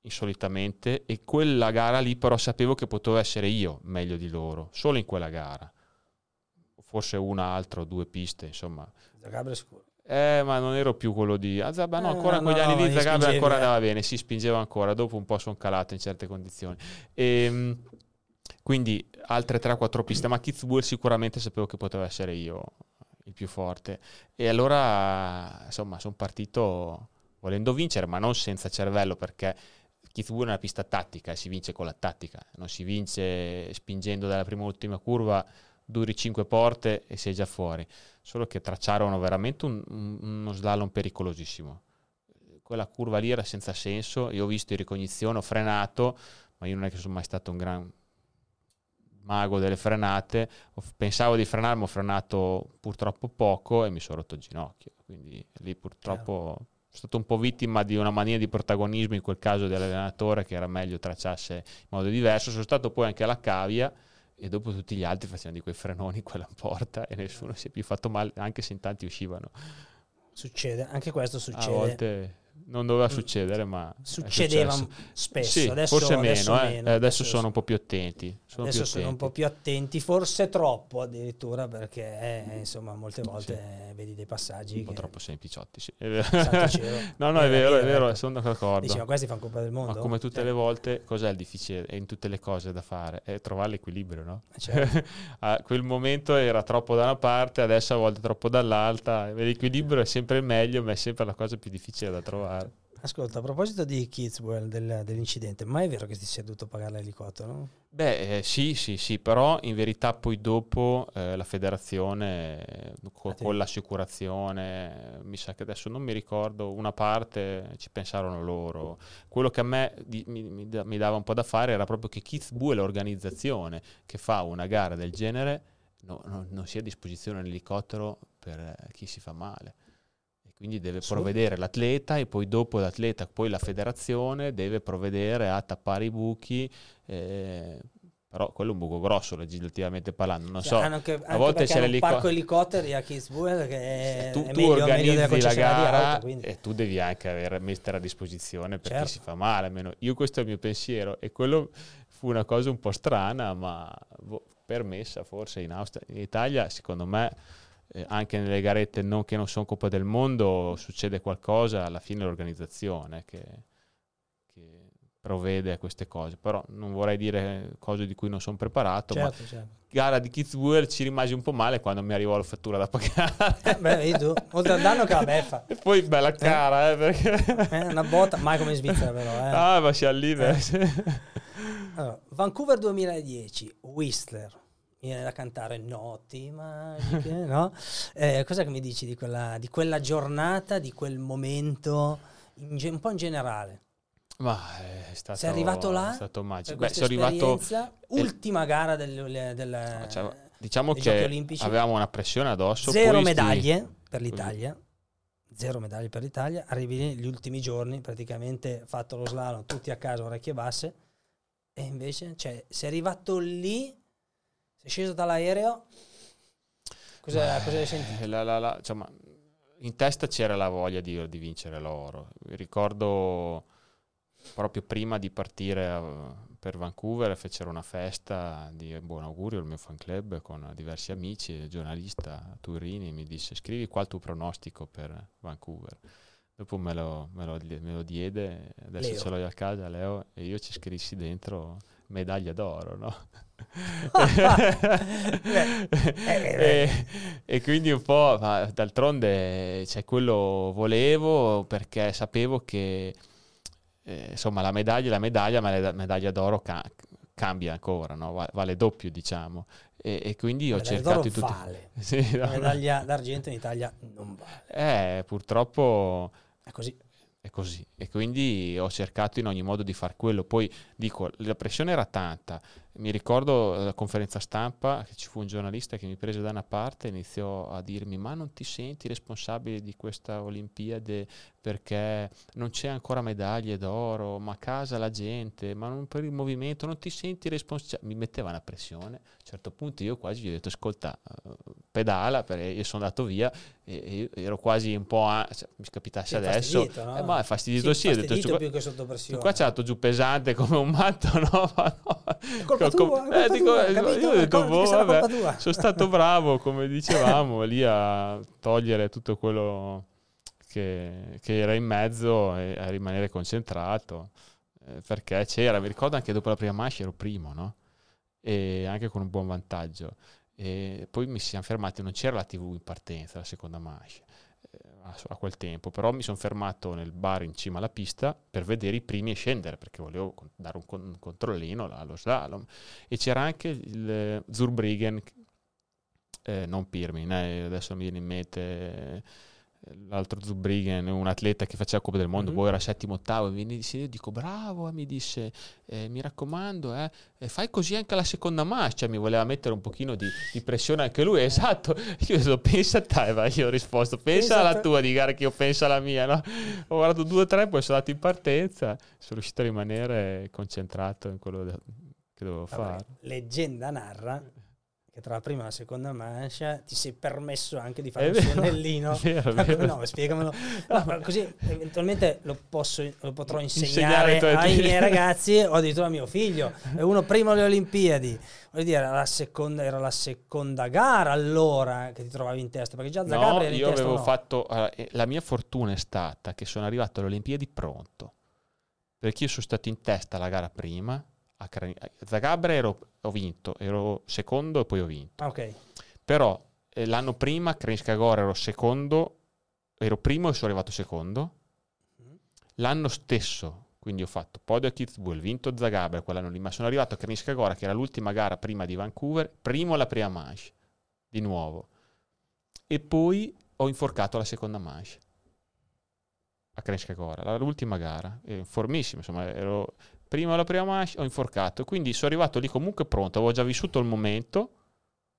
insolitamente, e quella gara lì però sapevo che potevo essere io meglio di loro, solo in quella gara. Forse una, altra o due piste, insomma. Zagabria sicuro. Eh, ma non ero più quello di Azaba, no, eh, ancora eh, no, quegli anni no, lì Zagabria ancora andava bene, si spingeva ancora, dopo un po' sono calato in certe condizioni. E, ehm, quindi altre 3-4 piste, ma Kitzbühel sicuramente sapevo che poteva essere io il più forte. E allora, insomma, sono partito volendo vincere, ma non senza cervello, perché Kitzbühel è una pista tattica e si vince con la tattica, non si vince spingendo dalla prima ultima curva duri 5 porte e sei già fuori. Solo che tracciarono veramente un, un, uno slalom pericolosissimo. Quella curva lì era senza senso. Io ho visto in ricognizione, ho frenato, ma io non è che sono mai stato un gran mago delle frenate. Pensavo di frenare, ma ho frenato purtroppo poco e mi sono rotto il ginocchio. Quindi lì purtroppo. Sono stato un po' vittima di una mania di protagonismo in quel caso dell'allenatore che era meglio tracciasse in modo diverso. Sono stato poi anche alla cavia e dopo tutti gli altri facevano di quei frenoni quella porta e nessuno si è più fatto male, anche se in tanti uscivano. Succede, anche questo succede. A volte non doveva mm. succedere, ma succedeva spesso. Sì, adesso, forse adesso meno, eh. meno, adesso, sono un po' più attenti. Sono adesso più sono un po' più attenti, forse troppo addirittura, perché eh, insomma molte volte sì. vedi dei passaggi. Un po' troppo sempliciotti, sì. no, no, è vero, è vero, sono d'accordo. Dici, ma questi fanno colpa del mondo? Ma come tutte cioè. le volte, cos'è il difficile in tutte le cose da fare? È trovare l'equilibrio, no? Eh, certo. a quel momento era troppo da una parte, adesso a volte troppo dall'altra. L'equilibrio è sempre il meglio, ma è sempre la cosa più difficile da trovare. Ascolta, a proposito di Kidswell, del, dell'incidente, ma è vero che ti sei dovuto pagare l'elicottero? Beh, eh, sì, sì, sì, però in verità poi dopo eh, la federazione eh, co- con l'assicurazione, mi sa che adesso non mi ricordo, una parte ci pensarono loro. Quello che a me di, mi, mi, mi, dava un po' da fare era proprio che Kidswell, l'organizzazione che fa una gara del genere, no, no, non sia a disposizione l'elicottero per eh, chi si fa male quindi deve provvedere l'atleta e poi dopo l'atleta, poi la federazione deve provvedere a tappare i buchi. Eh, però quello è un buco grosso legislativamente parlando non cioè, so anche, anche a volte c'è un parco elicotteri a Kingsburg che è, tu, è tu meglio, organizzi la gara auto, e tu devi anche avere, mettere a disposizione per certo. chi si fa male almeno io questo è il mio pensiero e quello fu una cosa un po' strana ma boh, permessa forse in Austria in Italia secondo me eh, anche nelle garette non, che non sono Coppa del Mondo succede qualcosa, alla fine l'organizzazione che, che, provvede a queste cose, però non vorrei dire cose di cui non sono preparato, certo, certo. gara di Kitzbühel ci rimasi un po' male quando mi arrivò la fattura da pagare. Eh, beh, vedi tu, oltre al danno che la beffa. E poi bella cara, eh, perché... eh, una botta, mai come in Svizzera però. Eh. Ah, ma si allina. Eh. Allora, Vancouver 2010, Whistler viene da cantare notti magiche, no? Eh, cosa che mi dici di quella, di quella giornata, di quel momento, in, un po' in generale? Ma è stato, Sei arrivato là? È stato magico. Beh, sono arrivato... Ultima gara del... del cioè, diciamo che avevamo una pressione addosso. Zero medaglie sti... per l'Italia. Zero medaglie per l'Italia. Arrivi negli ultimi giorni, praticamente fatto lo slalom, tutti a casa, orecchie basse. E invece, cioè, sei arrivato lì sei sceso dall'aereo? Cosa, cosa hai sentito? La, la, la, insomma, in testa c'era la voglia di, di, vincere l'oro. Ricordo proprio prima di partire a, per Vancouver fecero una festa di buon augurio al mio fan club con diversi amici, il giornalista Turini mi disse scrivi qua il tuo pronostico per Vancouver. Dopo me lo, me lo, me lo diede, adesso Leo. ce l'ho a casa Leo e io ci scrissi dentro medaglia d'oro, no? E, e, quindi un po', d'altronde, cioè, quello volevo perché sapevo che eh, insomma la medaglia è la medaglia, ma la medaglia d'oro ca- cambia ancora, no? vale doppio diciamo. E, e quindi ho cercato di tutto. Vale. Sì, la medaglia d'argento in Italia non vale. Eh, purtroppo è così è così e quindi ho cercato in ogni modo di fare quello poi dico la pressione era tanta mi ricordo la conferenza stampa che ci fu un giornalista che mi prese da una parte e iniziò a dirmi ma non ti senti responsabile di questa Olimpiade perché non c'è ancora medaglie d'oro ma casa la gente ma non per il movimento non ti senti responsabile? Mi metteva una pressione a un certo punto io quasi gli ho detto ascolta pedala perché io sono andato via e ero quasi un po' a, cioè, mi capitasse adesso no? eh, ma è fastidito sì, sì ho detto, più che sotto pressione qua c'è andato giù pesante come un matto no, ma no colpa tua, com- eh, dico, io ho detto, boh, vabbè, sono stato bravo, come dicevamo, lì a togliere tutto quello che, che era in mezzo e a rimanere concentrato. Eh, perché c'era, mi ricordo anche dopo la prima manche ero primo, no? E anche con un buon vantaggio. E poi mi siamo fermati, non c'era la TV in partenza, la seconda manche a quel tempo, però mi sono fermato nel bar in cima alla pista per vedere i primi e scendere perché volevo dare un, un controllino allo slalom e c'era anche il Zurbriggen eh, non Pirmin, eh, adesso mi viene in mente eh, l'altro Zubrigen, un atleta che faceva Coppa del Mondo, mm-hmm. poi era settimo ottavo, e mi disse, io dico bravo, e mi disse, eh, mi raccomando, eh, fai così anche alla seconda marcia, cioè, mi voleva mettere un pochino di, di, pressione anche lui, esatto, io ho detto, pensa a te, vai, io ho risposto, pensa esatto. alla tua di gara che io penso alla mia, no? ho guardato due o tre, poi sono andato in partenza, sono riuscito a rimanere concentrato in quello che dovevo Vabbè, fare. Leggenda narra che tra la prima e la seconda mancia ti sei permesso anche di fare un sonnellino. No, spiegamelo. No, così eventualmente lo, posso, lo potrò insegnare, insegnare ai miei ragazzi o addirittura a mio figlio. È uno prima alle Olimpiadi. Voglio dire, la, seconda, era la seconda gara allora che ti trovavi in testa, perché già Zagabria no, io avevo no. fatto... Uh, la mia fortuna è stata che sono arrivato alle Olimpiadi pronto, perché io sono stato in testa la gara prima, a Zagabria ero, ho vinto, ero secondo e poi ho vinto. Ok. Però eh, l'anno prima a Kranjska Gora ero secondo, ero primo e sono arrivato secondo. Mm-hmm. L'anno stesso, quindi ho fatto podio a Kitzbühel, vinto Zagabria quell'anno lì, ma sono arrivato a Kranjska Gora che era l'ultima gara prima di Vancouver, primo alla prima manche, di nuovo. E poi ho inforcato la seconda manche a Kranjska Gora, l'ultima gara, formissimo, insomma, ero prima la prima manche ho inforcato, quindi sono arrivato lì comunque pronto, avevo già vissuto il momento,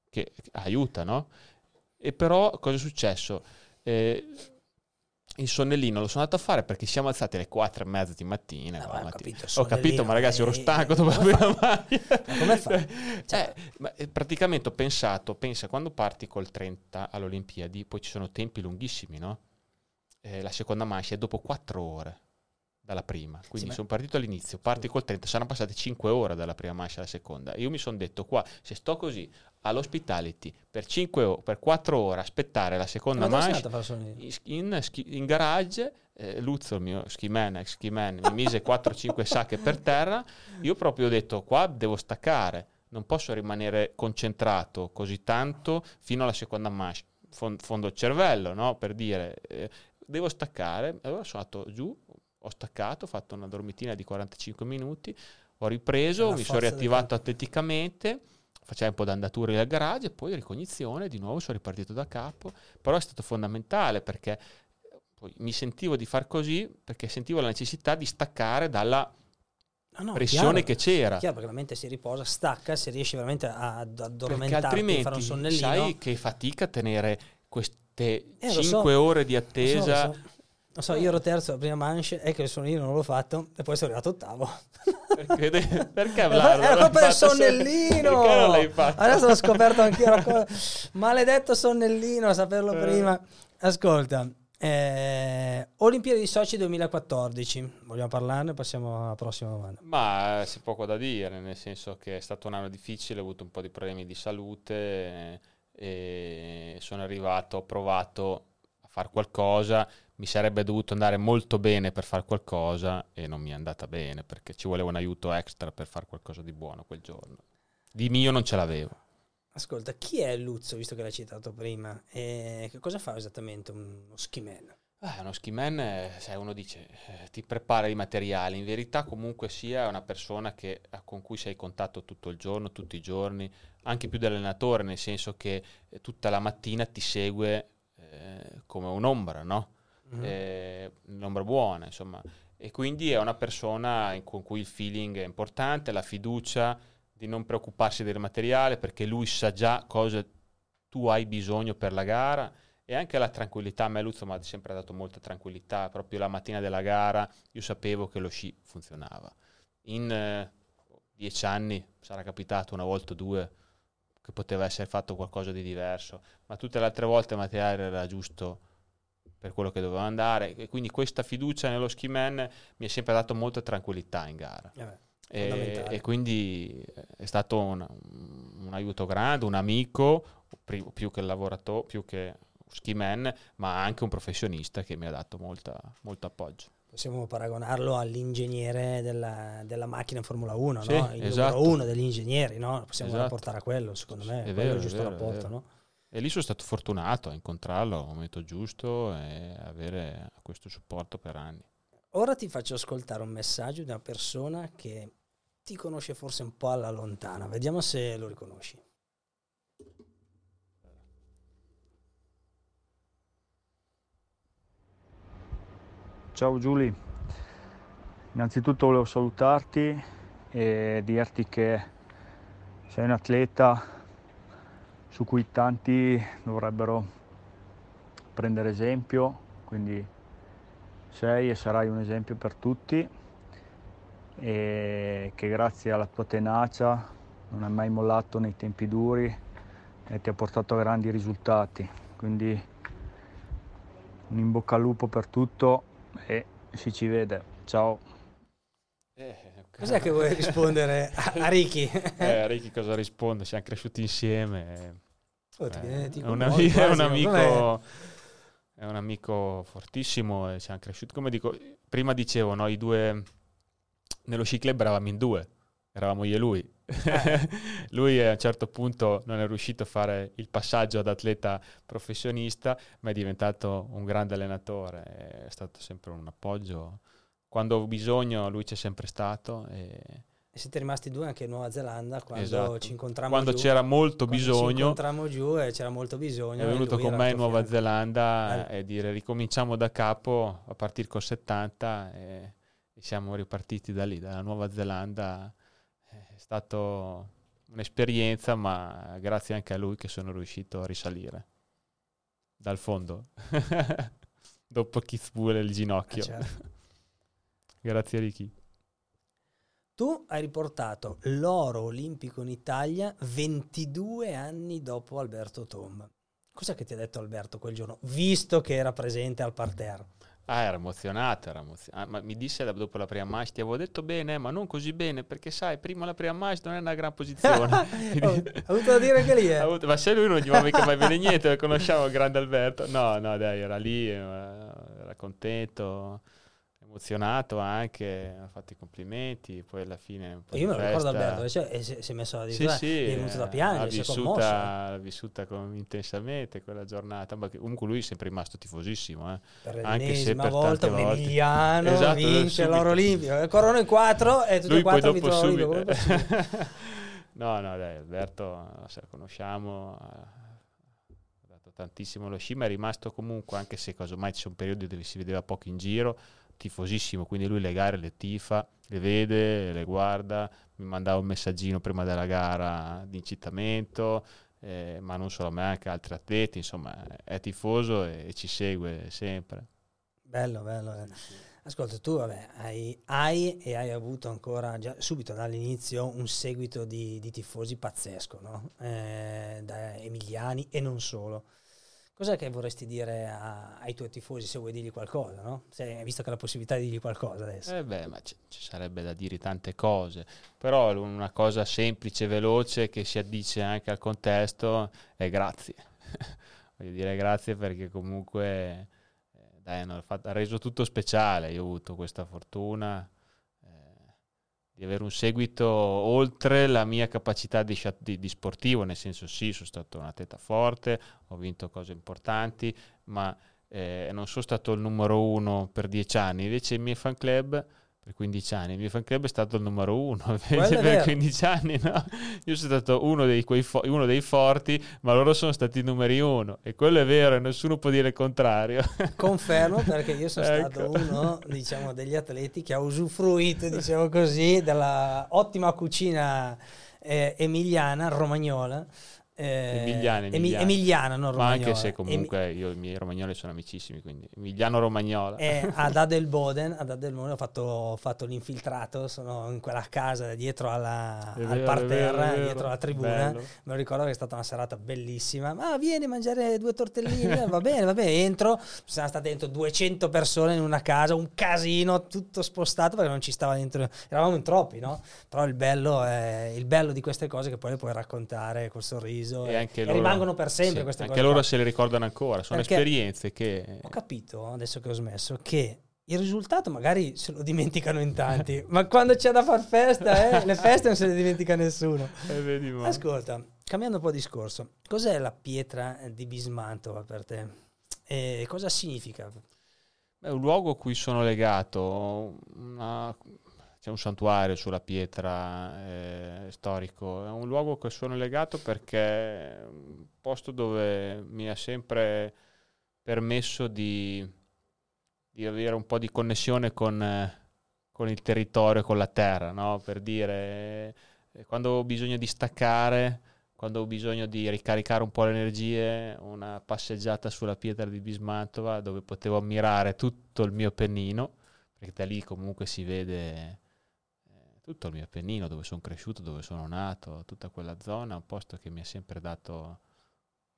che aiuta, no? E però cosa è successo? Eh, il sonnellino lo sono andato a fare perché siamo alzati alle 4 e mezza di mattina. No, ho, capito, ho capito, ma ragazzi, ero stanco dopo la prima maglia. Ma come fai? Cioè, eh, praticamente ho pensato, pensa, quando parti col 30 alle Olimpiadi, poi ci sono tempi lunghissimi, no? Eh, la seconda manche è dopo 4 ore dalla prima. Quindi sì, sono partito all'inizio, parti col 30, saranno passate 5 ore dalla prima mancia alla seconda. Io mi sono detto qua, se sto così all'hospitality per 5 o per 4 ore aspettare la seconda mancia in, in, in, garage, eh, Luzzo, il mio ski man, ex ski man, mi mise 4-5 sacche per terra, io proprio ho detto qua devo staccare, non posso rimanere concentrato così tanto fino alla seconda mancia. Fondo il cervello, no? Per dire, eh, devo staccare. Allora sono andato giù, ho staccato, ho fatto una dormitina di 45 minuti, ho ripreso, mi sono riattivato atleticamente, facevo un po' di andature nel garage e poi ricognizione, di nuovo sono ripartito da capo, però è stato fondamentale perché mi sentivo di far così perché sentivo la necessità di staccare dalla No, no, pressione chiaro, che c'era. Chiaro, perché la mente si riposa, stacca, se riesci veramente ad addormentarti e fare un sonnellino. sai che fatica tenere queste eh, 5 so. ore di attesa so, so. Non so, io ero terzo la prima manche e che il suonino non l'ho fatto e poi sono arrivato ottavo. Perché, perché Vlad? Era colpa del sonnellino! Perché non l'hai fatto? Adesso l'ho scoperto anch'io. Maledetto sonnellino, a saperlo eh. prima. Ascolta, eh, Olimpiadi di Sochi 2014, vogliamo parlarne? Passiamo alla prossima domanda. Ma si poco da dire, nel senso che è stato un anno difficile, ho avuto un po' di problemi di salute e sono arrivato, ho provato a fare qualcosa mi sarebbe dovuto andare molto bene per fare qualcosa e non mi è andata bene perché ci voleva un aiuto extra per fare qualcosa di buono quel giorno. Di mio non ce l'avevo. Ascolta, chi è Luzzo, visto che l'hai citato prima? E che cosa fa esattamente uno ski man? Eh, uno ski man, eh, sai, uno dice, eh, ti prepara i materiali, in verità comunque sia una persona che, eh, con cui sei in contatto tutto il giorno, tutti i giorni, anche più dell'allenatore, nel senso che eh, tutta la mattina ti segue eh, come un'ombra, no? Mm-hmm. eh, un'ombra buona, insomma. E quindi è una persona con cui il feeling è importante, la fiducia di non preoccuparsi del materiale perché lui sa già cosa tu hai bisogno per la gara e anche la tranquillità. A me Luzzo mi ha sempre dato molta tranquillità, proprio la mattina della gara io sapevo che lo sci funzionava. In eh, dieci anni sarà capitato una volta o due che poteva essere fatto qualcosa di diverso, ma tutte le altre volte il materiale era giusto per quello che doveva andare e quindi questa fiducia nello ski man mi ha sempre dato molta tranquillità in gara. Eh e, e, quindi è stato un, un, aiuto grande, un amico, più che lavoratore, più che ski man, ma anche un professionista che mi ha dato molta, molto appoggio. Possiamo paragonarlo all'ingegnere della, della macchina in Formula 1, sì, no? il esatto. numero uno degli ingegneri, no? possiamo esatto. rapportare a quello, secondo me, è vero, è il giusto vero, rapporto. No? E lì sono stato fortunato a incontrarlo al momento giusto e avere questo supporto per anni. Ora ti faccio ascoltare un messaggio di una persona che ti conosce forse un po' alla lontana. Vediamo se lo riconosci. Ciao Giuli, innanzitutto volevo salutarti e dirti che sei un atleta su cui tanti dovrebbero prendere esempio, quindi sei e sarai un esempio per tutti e che grazie alla tua tenacia non hai mai mollato nei tempi duri e ti ha portato a grandi risultati. Quindi un in bocca al lupo per tutto e si ci vede. Ciao. Eh, Cos'è che vuoi rispondere a, a Ricky? eh, a Ricky cosa risponde? Siamo cresciuti insieme. Oh, eh, è, un amico, è, un amico, è un amico fortissimo e siamo cresciuti. Come dico, prima dicevo, no, i due nello sci club eravamo in due, eravamo io e lui. Eh. lui a un certo punto non è riuscito a fare il passaggio ad atleta professionista, ma è diventato un grande allenatore, è stato sempre un appoggio. Quando ho bisogno lui c'è sempre stato. E... E siete rimasti due anche in Nuova Zelanda quando esatto. ci incontrammo quando giù, c'era molto bisogno. Ci incontrammo giù e c'era molto bisogno. È venuto con me in Nuova fianco. Zelanda eh. e dire ricominciamo da capo a partire col 70 e, e siamo ripartiti da lì, dalla Nuova Zelanda è stata un'esperienza, ma grazie anche a lui che sono riuscito a risalire dal fondo, dopo Kitzbühel il ginocchio. Eh, certo. Grazie Ricky. Tu hai riportato l'oro olimpico in Italia 22 anni dopo Alberto Tomba. Cos'è che ti ha detto Alberto quel giorno, visto che era presente al parterre? Ah, era emozionato, era emozionato. Ah, ma mi disse dopo la prima match, ti avevo detto bene, ma non così bene, perché sai, prima la prima match non è una gran posizione. ha avuto da dire anche lì, eh? Avuto, ma se lui non gli va mica mai bene niente, lo conosciamo il grande Alberto. No, no, dai, era lì, era contento, emozionato anche, ha fatto i complimenti, poi alla fine un po' Io me lo ricordo Alberto, cioè, si, è messo a dire, sì, sì, è venuto da piangere, ha si è vissuta, commosso. ha vissuta con, intensamente quella giornata, ma comunque lui è sempre rimasto tifosissimo, eh. per anche se per volta un volte. emiliano Esatto, vince l'oro olimpico, corrono in quattro e tutti lui e quattro vincono l'oro olimpico. no, no, dai, Alberto, se lo conosciamo, ha dato tantissimo allo sci, ma è rimasto comunque, anche se casomai ci sono periodi dove si vedeva poco in giro, tifosissimo, quindi lui le gare le tifa, le vede, le guarda, mi mandava un messaggino prima della gara di incitamento, eh, ma non solo a me, anche altri atleti, insomma, è tifoso e, e ci segue sempre. Bello, bello. bello. Ascolta, tu vabbè, hai, hai, e hai avuto ancora già subito dall'inizio un seguito di, di tifosi pazzesco, no? eh, da emiliani e non solo. Cos'è che vorresti dire a, ai tuoi tifosi se vuoi dirgli qualcosa, no? Se visto che hai la possibilità di dirgli qualcosa adesso. Eh beh, ma c- ci sarebbe da dire tante cose, però una cosa semplice e veloce che si addice anche al contesto è grazie. Voglio dire grazie perché comunque eh, dai, hanno fatto, ha reso tutto speciale, io ho avuto questa fortuna di avere un seguito oltre la mia capacità di, di, di, sportivo, nel senso sì, sono stato un atleta forte, ho vinto cose importanti, ma eh, non sono stato il numero uno per dieci anni, invece il mio fan club per 15 anni, il mio fan club è stato il numero uno per vero. 15 anni no? io sono stato uno dei, fo- uno dei, forti ma loro sono stati i numeri uno e quello è vero e nessuno può dire il contrario confermo perché io sono ecco. stato uno diciamo degli atleti che ha usufruito diciamo così della ottima cucina eh, emiliana romagnola eh, emiliana, emiliana. emiliana non ma anche se comunque Emi- io i miei romagnoli sono amicissimi quindi emiliano romagnola. Eh, ad Adelboden ad Adelboden ho fatto, ho fatto l'infiltrato sono in quella casa dietro alla, vero, al parterre vero, dietro alla tribuna. Bello. me lo ricordo che è stata una serata bellissima. Ma vieni a mangiare due tortellini va bene va bene entro. Ci sono state dentro 200 persone in una casa un casino tutto spostato perché non ci stava dentro. Eravamo in troppi no? Però il bello è il bello di queste cose che poi le puoi raccontare col sorriso e, anche e loro, rimangono per sempre sì, queste anche cose. loro qua. se le ricordano ancora, sono Perché esperienze che... Ho capito, adesso che ho smesso, che il risultato magari se lo dimenticano in tanti, ma quando c'è da far festa, eh, le feste non se le dimentica nessuno. Eh, Ascolta, cambiando un po' discorso, cos'è la pietra di Bismantova per te? E cosa significa? È un luogo a cui sono legato, una c'è un santuario sulla pietra eh, storico, è un luogo che sono legato perché è un posto dove mi ha sempre permesso di, di avere un po' di connessione con, eh, con il territorio, con la terra, no? per dire eh, quando ho bisogno di staccare, quando ho bisogno di ricaricare un po' le energie, una passeggiata sulla pietra di Bismantova dove potevo ammirare tutto il mio pennino, perché da lì comunque si vede tutto il mio pennino, dove sono cresciuto, dove sono nato, tutta quella zona, un posto che mi ha sempre dato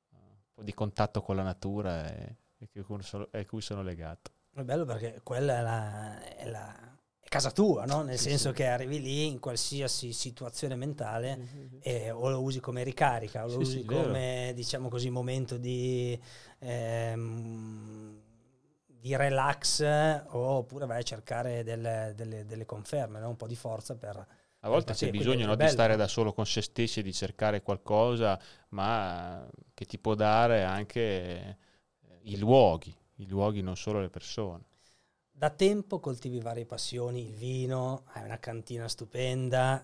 uh, un po' di contatto con la natura e, e, e cui sono legato. È bello perché quella è la, è la è casa tua, no? nel sì, senso sì. che arrivi lì in qualsiasi situazione mentale mm-hmm. e o lo usi come ricarica, o lo sì, usi come diciamo così momento di, ehm, di relax oppure vai a cercare delle, delle, delle conferme, no? un po' di forza per... A volte c'è bisogno no, di stare da solo con se stessi e di cercare qualcosa, ma che ti può dare anche i luoghi, i luoghi, non solo le persone. Da tempo coltivi varie passioni, il vino, hai una cantina stupenda,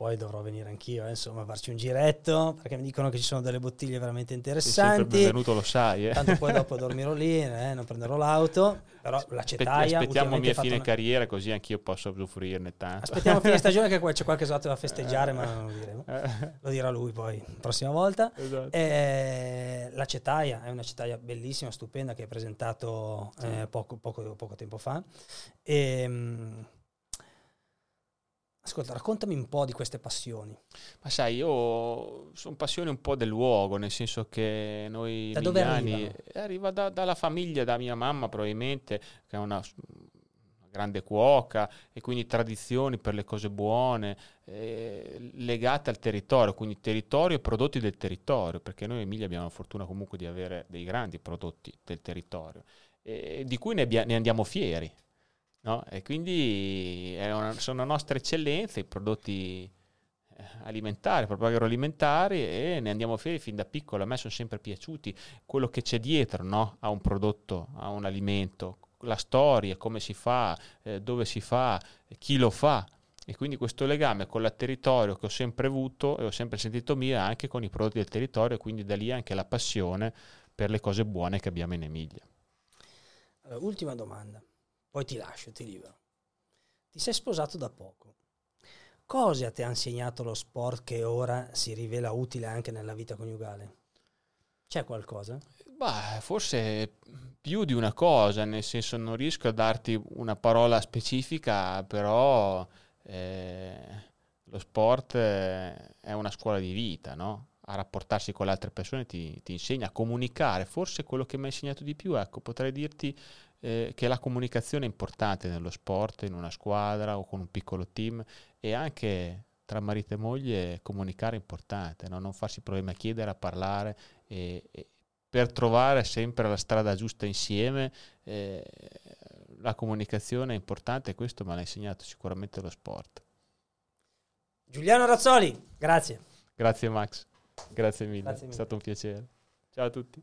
poi dovrò venire anch'io, eh, insomma, a farci un giretto, perché mi dicono che ci sono delle bottiglie veramente interessanti. Sei benvenuto, lo sai. Eh. Tanto poi dopo dormirò lì, eh, non prenderò l'auto, però la cetaia... Aspettiamo mia fine una... carriera così anch'io posso usufruirne tanto. Aspettiamo fine stagione che c'è qualche esatto da festeggiare, ma non lo diremo. Lo dirà lui poi, la prossima volta. Esatto. Eh, la cetaia è una cetaia bellissima, stupenda, che hai presentato eh, poco, poco, poco, tempo fa. E, ehm, Ascolta, raccontami un po' di queste passioni. Ma sai, io sono passione un po' del luogo, nel senso che noi da dove arrivano? arriva da, dalla famiglia, da mia mamma probabilmente, che è una, una grande cuoca e quindi tradizioni per le cose buone eh, legate al territorio, quindi territorio e prodotti del territorio, perché noi in Emilia abbiamo la fortuna comunque di avere dei grandi prodotti del territorio, eh, di cui ne, abbia, ne andiamo fieri. No? E quindi una, sono nostre eccellenze i prodotti eh, alimentari, proprio agroalimentari e ne andiamo fieri fin da piccolo. A me sono sempre piaciuti quello che c'è dietro no? a un prodotto, a un alimento, la storia, come si fa, eh, dove si fa, chi lo fa. E quindi questo legame con il territorio che ho sempre avuto e ho sempre sentito mio anche con i prodotti del territorio quindi da lì anche la passione per le cose buone che abbiamo in Emilia. Allora, ultima domanda poi ti lascio, ti libero. Ti sei sposato da poco. Cosa ti ha insegnato lo sport che ora si rivela utile anche nella vita coniugale? C'è qualcosa? Beh, forse più di una cosa, nel senso non riesco a darti una parola specifica, però eh, lo sport è una scuola di vita, no? a rapportarsi con le altre persone ti, ti, insegna a comunicare. Forse quello che mi ha insegnato di più, ecco, potrei dirti eh, che la comunicazione è importante nello sport, in una squadra o con un piccolo team e anche tra marito e moglie comunicare è importante, no? non farsi problemi a chiedere, a parlare e, e per trovare sempre la strada giusta insieme. Eh, la comunicazione è importante e questo me l'ha insegnato sicuramente lo sport. Giuliano Razzoli, grazie. Grazie Max, grazie mille, grazie mille. è stato un piacere. Ciao a tutti.